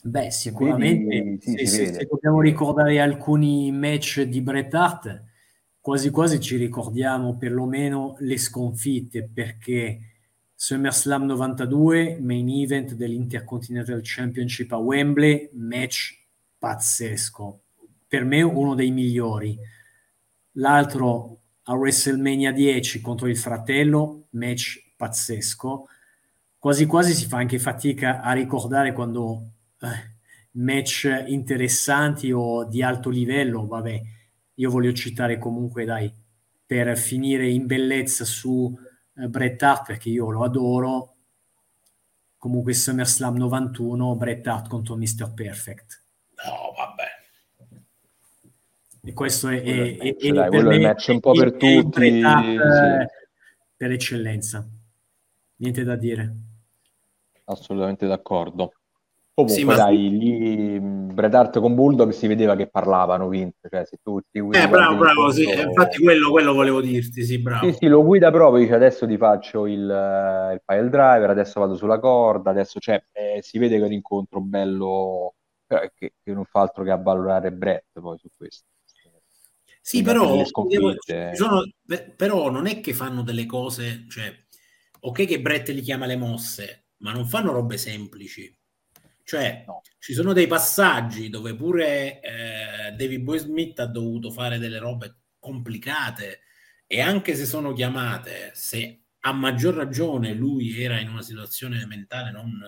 S4: Beh, sicuramente Vedi, sì, se, se, dobbiamo ricordare alcuni match di Bret Hart, quasi quasi ci ricordiamo perlomeno le sconfitte, perché SummerSlam 92, main event dell'Intercontinental Championship a Wembley, match pazzesco. Per me uno dei migliori l'altro a WrestleMania 10 contro il fratello, match pazzesco. Quasi quasi si fa anche fatica a ricordare quando match interessanti o di alto livello, vabbè, io voglio citare comunque, dai, per finire in bellezza su eh, Bret Hart, perché io lo adoro, comunque SummerSlam 91, Bret Hart contro Mr. Perfect.
S2: No, vabbè.
S4: E questo è, è, è,
S3: è dai, per me, il match un po' per tutti. Sì.
S4: Per eccellenza. Niente da dire.
S3: Assolutamente d'accordo. Comunque, sì, dai, ma... lì Bret Hart con Bulldog si vedeva che parlavano, Vince. Cioè, se tu ti
S2: eh, bravo, bravo, sì. infatti quello, quello, volevo dirti, sì, bravo.
S3: Sì, sì, lo guida proprio, dice adesso ti faccio il, il pile driver, adesso vado sulla corda, adesso cioè, eh, si vede che è un incontro bello, eh, che, che, non fa altro che avvalorare Brett poi su questo.
S2: Sì, però, sono, però non è che fanno delle cose, cioè, ok che Brett li chiama le mosse, ma non fanno robe semplici. Cioè, no. ci sono dei passaggi dove pure eh, David Boy Smith ha dovuto fare delle robe complicate e anche se sono chiamate, se a maggior ragione lui era in una situazione mentale non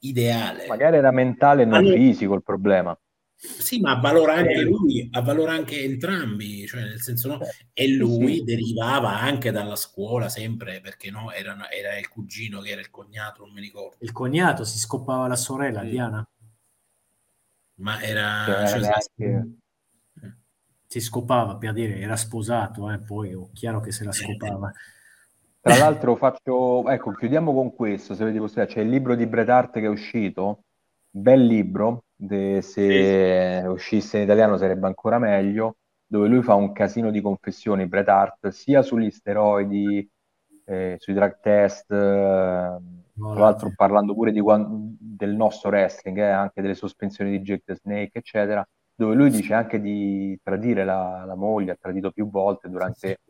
S2: ideale.
S3: Magari era mentale e non allora, fisico il problema.
S2: Sì, ma avvalora anche lui, avvalora anche entrambi, cioè nel senso no, e lui derivava anche dalla scuola sempre perché no, era, era, il cugino che era il cognato, non mi ricordo.
S4: Il cognato si scopava la sorella, sì. Diana.
S2: Ma era... Cioè, cioè,
S4: anche... Si scopava per dire, era sposato, eh, poi oh, chiaro che se la scopava.
S3: Tra l'altro faccio, ecco, chiudiamo con questo, se vedi possibile, c'è il libro di Bret Hart che è uscito, bel libro, de, se sì. uscisse in italiano sarebbe ancora meglio, dove lui fa un casino di confessioni, Bret Hart, sia sugli steroidi, eh, sui drug test, eh, tra l'altro parlando pure di, del nostro wrestling, eh, anche delle sospensioni di Jake the Snake, eccetera, dove lui dice anche di tradire la, la moglie, ha tradito più volte durante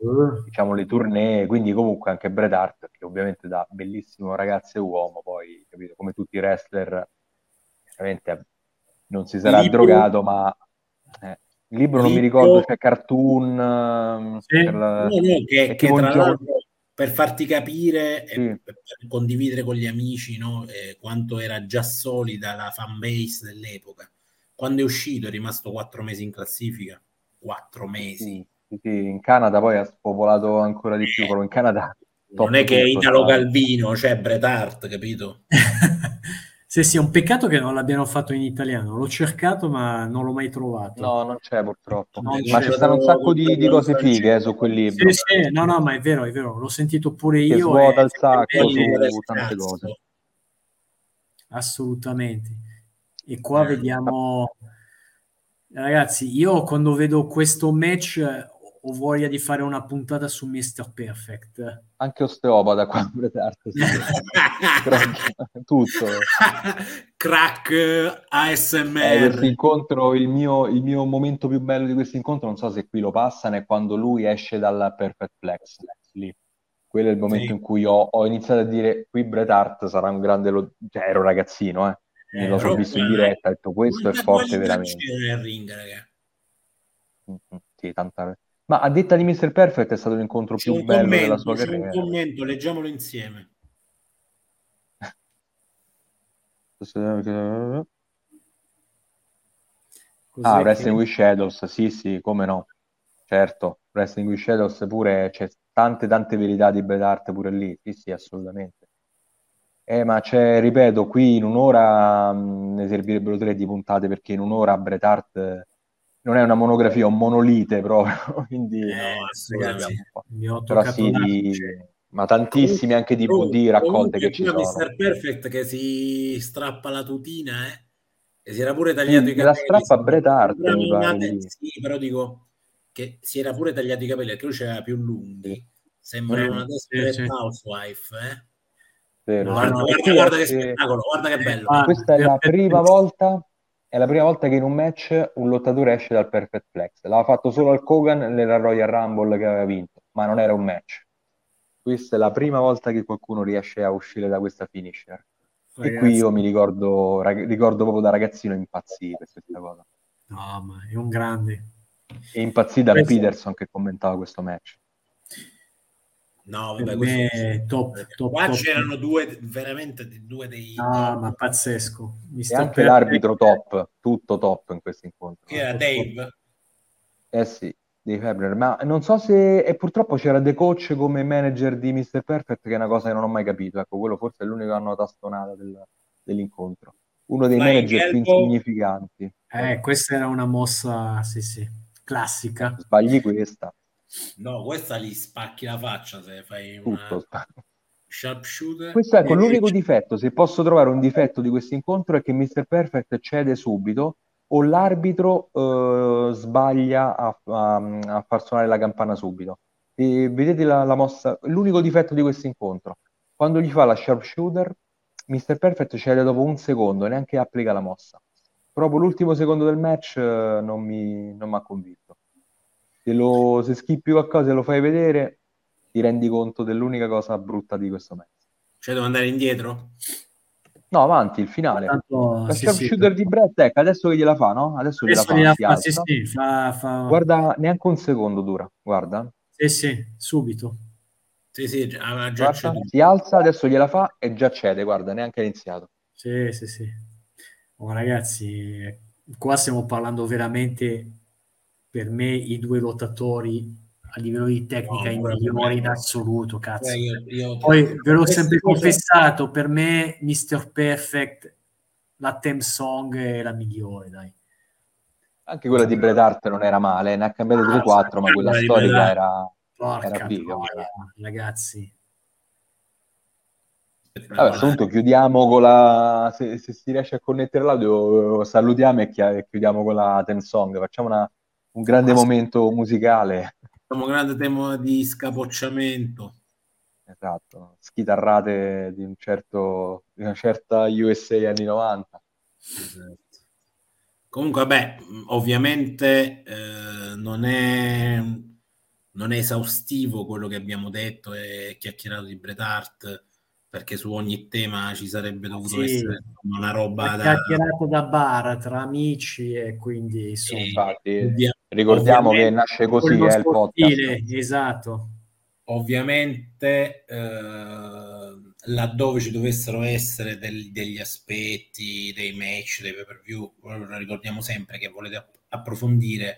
S3: diciamo, le tournée, quindi comunque anche Bret Hart, che ovviamente da bellissimo ragazzo e uomo, poi capito, come tutti i wrestler, veramente non si sarà libro... drogato, ma eh, il libro non libro... mi ricordo, c'è cartoon.
S2: Ehm, sì. Per, la... no, no, che, che tra l'altro per farti capire sì. e per condividere con gli amici no, eh, quanto era già solida la fan base dell'epoca. Quando è uscito è rimasto quattro mesi in classifica. Quattro mesi.
S3: Sì, sì in Canada poi ha spopolato ancora di più, però in Canada
S2: non è che è Italo Calvino, cioè Bret Hart, capito?
S4: Sì, sì, è un peccato che non l'abbiano fatto in italiano. L'ho cercato, ma non l'ho mai trovato.
S3: No, non c'è purtroppo. Non ma ci stanno un sacco di, di cose fighe eh, su quel libro.
S4: Sì, sì, no, no, ma è vero, è vero. L'ho sentito pure io. Che
S3: svuota il sacco su tante cose.
S4: Assolutamente. E qua vediamo... Ragazzi, io quando vedo questo match ho voglia di fare una puntata su Mr. Perfect.
S3: Anche osteopata qua tutto.
S2: Crack ASMR.
S3: Eh, questo incontro, il mio, il mio momento più bello di questo incontro, non so se qui lo passano, è quando lui esce dal Perfect Plex. Lì. Quello è il momento sì. in cui ho, ho, iniziato a dire qui Bret Hart sarà un grande... Lo... Cioè, ero ragazzino, eh. eh lo so visto in diretta, ho detto questo è forte veramente. Ring. Mm-hmm. Sì, tanta ma a detta di Mr. Perfect è stato l'incontro più bello commento, della sua carriera.
S2: un commento, leggiamolo insieme.
S3: ah, Wrestling che... with Shadows, sì, sì, come no. Certo, Wrestling with Shadows pure c'è tante tante verità di Bret Hart pure lì. Sì, sì, assolutamente. Eh, ma c'è, ripeto, qui in un'ora mh, ne servirebbero tre di puntate perché in un'ora Bret Hart non è una monografia, è un monolite proprio, quindi
S4: eh,
S3: no, però sì, di, ma tantissimi anche di DVD raccolte che ci sono.
S2: Mr. Perfect che si strappa la tutina, eh? E si era pure tagliato sì, i capelli.
S3: La strappa Bret Hart, mi
S2: pare. Sì, però dico che si era pure tagliato i capelli perché lui c'era più lunghi. Sembra mm, una desperate sì, housewife, eh?
S3: Vero,
S2: guarda, guarda, guarda, che spettacolo, guarda che bello.
S3: Ah, questa è la prima volta è la prima volta che in un match un lottatore esce dal Perfect Flex. L'aveva fatto solo al Kogan nella Royal Rumble che aveva vinto, ma non era un match. Questa è la prima volta che qualcuno riesce a uscire da questa finisher. Ragazzi. E qui io mi ricordo, ricordo proprio da ragazzino impazzì per questa cosa.
S4: No, ma è un grande.
S3: E impazzì da. Peterson che commentava questo match.
S2: No, vabbè, me
S4: è top, top,
S2: Qua
S4: top.
S2: c'erano due, veramente due dei...
S4: Ah, ma pazzesco.
S3: Mi e anche l'arbitro top, tutto top in questo incontro.
S2: Che era Dave?
S3: Eh sì, Dave Hebner. Ma non so se... E purtroppo c'era The Coach come manager di Mr. Perfect, che è una cosa che non ho mai capito. Ecco, quello forse è l'unico nota stonata del, dell'incontro. Uno dei Flying manager più insignificanti.
S4: Eh, questa era una mossa, sì sì, classica.
S3: Sbagli questa.
S2: No, questa gli spacchi la faccia se fai una Tutto. sharpshooter.
S3: Questo ecco, l'unico difetto, se posso trovare un difetto di questo incontro è che Mr. Perfect cede subito o l'arbitro eh, sbaglia a, a, a, far suonare la campana subito. E vedete la, la mossa, l'unico difetto di questo incontro, quando gli fa la sharpshooter, Mr. Perfect cede dopo un secondo e neanche applica la mossa. Proprio l'ultimo secondo del match eh, non mi ha convinto se, lo, se schippi qualcosa e lo fai vedere, ti rendi conto dell'unica cosa brutta di questo match.
S2: Cioè devo andare indietro?
S3: No, avanti, il finale. Tanto, la sì, shooter sì. di Brett, ecco, adesso che gliela fa, no? Adesso, adesso gliela fa, fa, sì, sì, fa, fa, Guarda, neanche un secondo dura, guarda.
S4: Sì, sì, subito.
S2: Sì, sì, già,
S3: già guarda, si alza, adesso gliela fa e già cede, guarda, neanche iniziato.
S4: Sì, sì, sì. Oh, ragazzi, qua stiamo parlando veramente per me i due lottatori a livello di tecnica no, i migliori in assoluto, cazzo. Eh, io, io, Poi ve l'ho sempre confessato, per me Mr. Perfect, la theme song è la migliore, dai.
S3: Anche quella di Bret Hart non era male, ne ha cambiato 3-4, ma quella storica era, era figa.
S4: ragazzi.
S3: Vabbè, a questo punto chiudiamo con la... Se, se, si riesce a connettere l'audio, salutiamo e chiudiamo con la theme song. Facciamo una un grande Ma momento musicale.
S2: Un grande tema di scapocciamento.
S3: Esatto, schitarrate di, un certo, di una certa USA anni 90. Esatto.
S2: Comunque, vabbè, ovviamente eh, non, è, non è esaustivo quello che abbiamo detto e chiacchierato di Bret Hart perché su ogni tema ci sarebbe dovuto sì, essere una roba
S4: da chiacchierato da bar tra amici e quindi insomma,
S3: infatti, ricordiamo che nasce così è eh, il podcast.
S2: esatto. Ovviamente eh, laddove ci dovessero essere del, degli aspetti dei match dei pay per view ricordiamo sempre che volete approfondire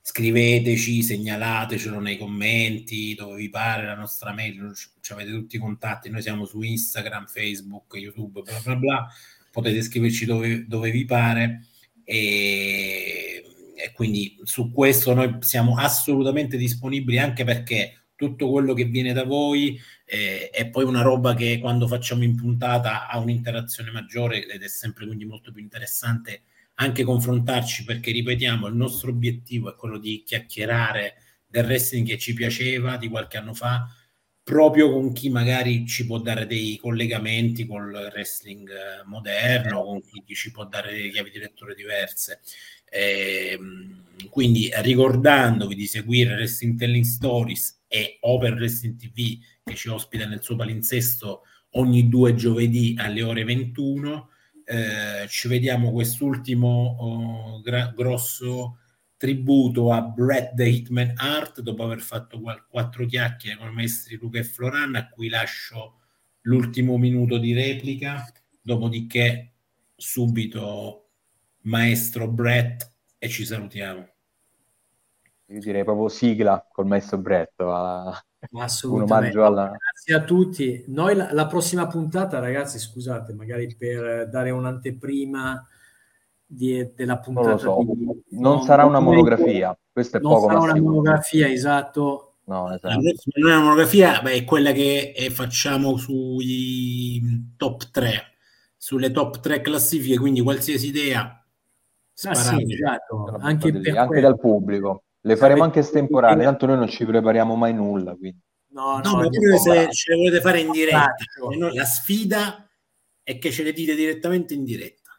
S2: scriveteci, segnalatecelo nei commenti, dove vi pare, la nostra mail, ci avete tutti i contatti, noi siamo su Instagram, Facebook, YouTube, bla bla bla, potete scriverci dove, dove vi pare e, e quindi su questo noi siamo assolutamente disponibili anche perché tutto quello che viene da voi eh, è poi una roba che quando facciamo in puntata ha un'interazione maggiore ed è sempre quindi molto più interessante anche confrontarci perché ripetiamo il nostro obiettivo è quello di chiacchierare del wrestling che ci piaceva di qualche anno fa proprio con chi magari ci può dare dei collegamenti col wrestling eh, moderno, con chi ci può dare delle chiavi di letture diverse. Eh, quindi ricordandovi di seguire Wrestling Telling Stories e Open Wrestling TV che ci ospita nel suo palinsesto ogni due giovedì alle ore 21. Eh, ci vediamo quest'ultimo oh, gra- grosso tributo a Brett the Hitman Art dopo aver fatto qual- quattro chiacchiere con i maestri Luca e Floran a cui lascio l'ultimo minuto di replica dopodiché subito maestro Brett e ci salutiamo
S3: io direi proprio sigla col maestro Brett va...
S4: Assolutamente. Alla... Grazie a tutti. Noi la, la, prossima puntata, ragazzi, scusate, magari per dare un'anteprima di, della puntata. Non,
S3: so. di, non no, sarà una monografia, questo è
S4: non
S3: poco
S4: sarà una monografia, esatto.
S3: No, esatto.
S2: Non è una monografia, beh, è quella che eh, facciamo sui top 3, sulle top 3 classifiche, quindi qualsiasi idea.
S4: Ah, sì, esatto. anche,
S3: anche dal pubblico. Le faremo anche estemporanee, tanto noi non ci prepariamo mai nulla. Quindi.
S2: No, no, no pure se ce le volete fare in diretta. La sfida è che ce le dite direttamente in diretta.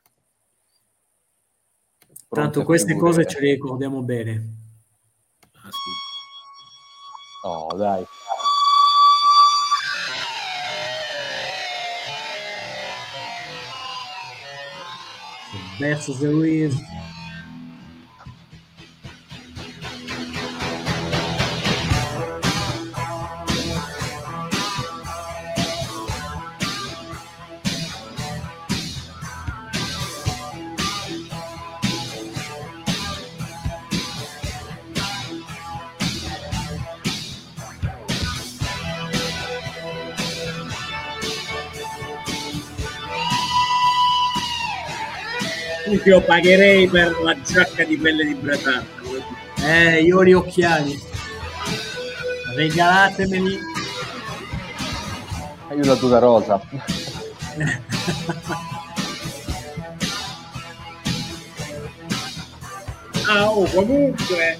S4: Tanto queste cose ce le ricordiamo bene.
S3: Ah, sì. Oh, dai.
S4: Versus the Reeve.
S2: Io pagherei per la giacca di pelle di Bretagna.
S4: Eh, io gli occhiali. Regalatemeli.
S3: Io la tuta rosa.
S2: ah, oh, comunque,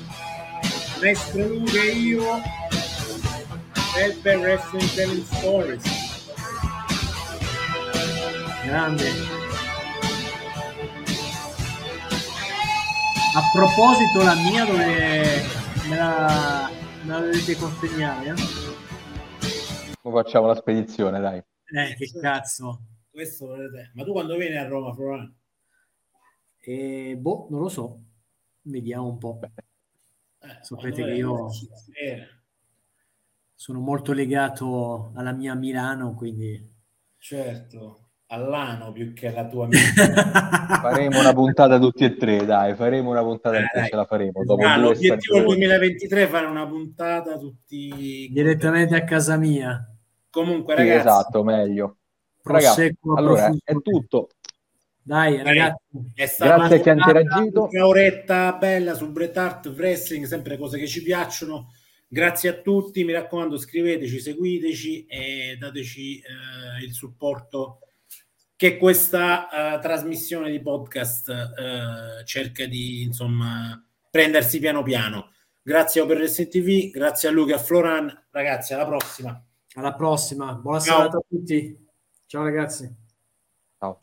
S2: Maestro Luca e io, Elber Wrestling Telling Stories.
S4: Grande. A proposito, la mia dove me la, me la dovete consegnare?
S3: Eh? facciamo la spedizione, dai.
S4: Eh, che cazzo.
S2: Questo volete. Ma tu quando vieni a Roma, Florian?
S4: Eh, boh, non lo so. Vediamo un po'. Eh, Sapete che io sono molto legato alla mia Milano, quindi...
S2: Certo all'ano più che alla tua amica.
S3: faremo una puntata tutti e tre, dai, faremo una puntata eh, ce la faremo. Dopo
S2: ah, l'obiettivo del 2023 è fare una puntata tutti
S4: direttamente a casa mia.
S2: Comunque, sì, ragazzi,
S3: esatto, meglio. Ragazzi, allora è tutto.
S4: Dai, ragazzi,
S2: è stata
S3: grazie a chi ha interagito.
S2: Una oretta bella su Bret Hart Wrestling, sempre cose che ci piacciono. Grazie a tutti, mi raccomando, scriveteci, seguiteci e dateci eh, il supporto che questa uh, trasmissione di podcast uh, cerca di insomma prendersi piano piano. Grazie a Open TV, grazie a Luca e a Floran. Ragazzi, alla prossima.
S4: Alla prossima, buona Ciao. serata a tutti. Ciao ragazzi.
S3: Ciao.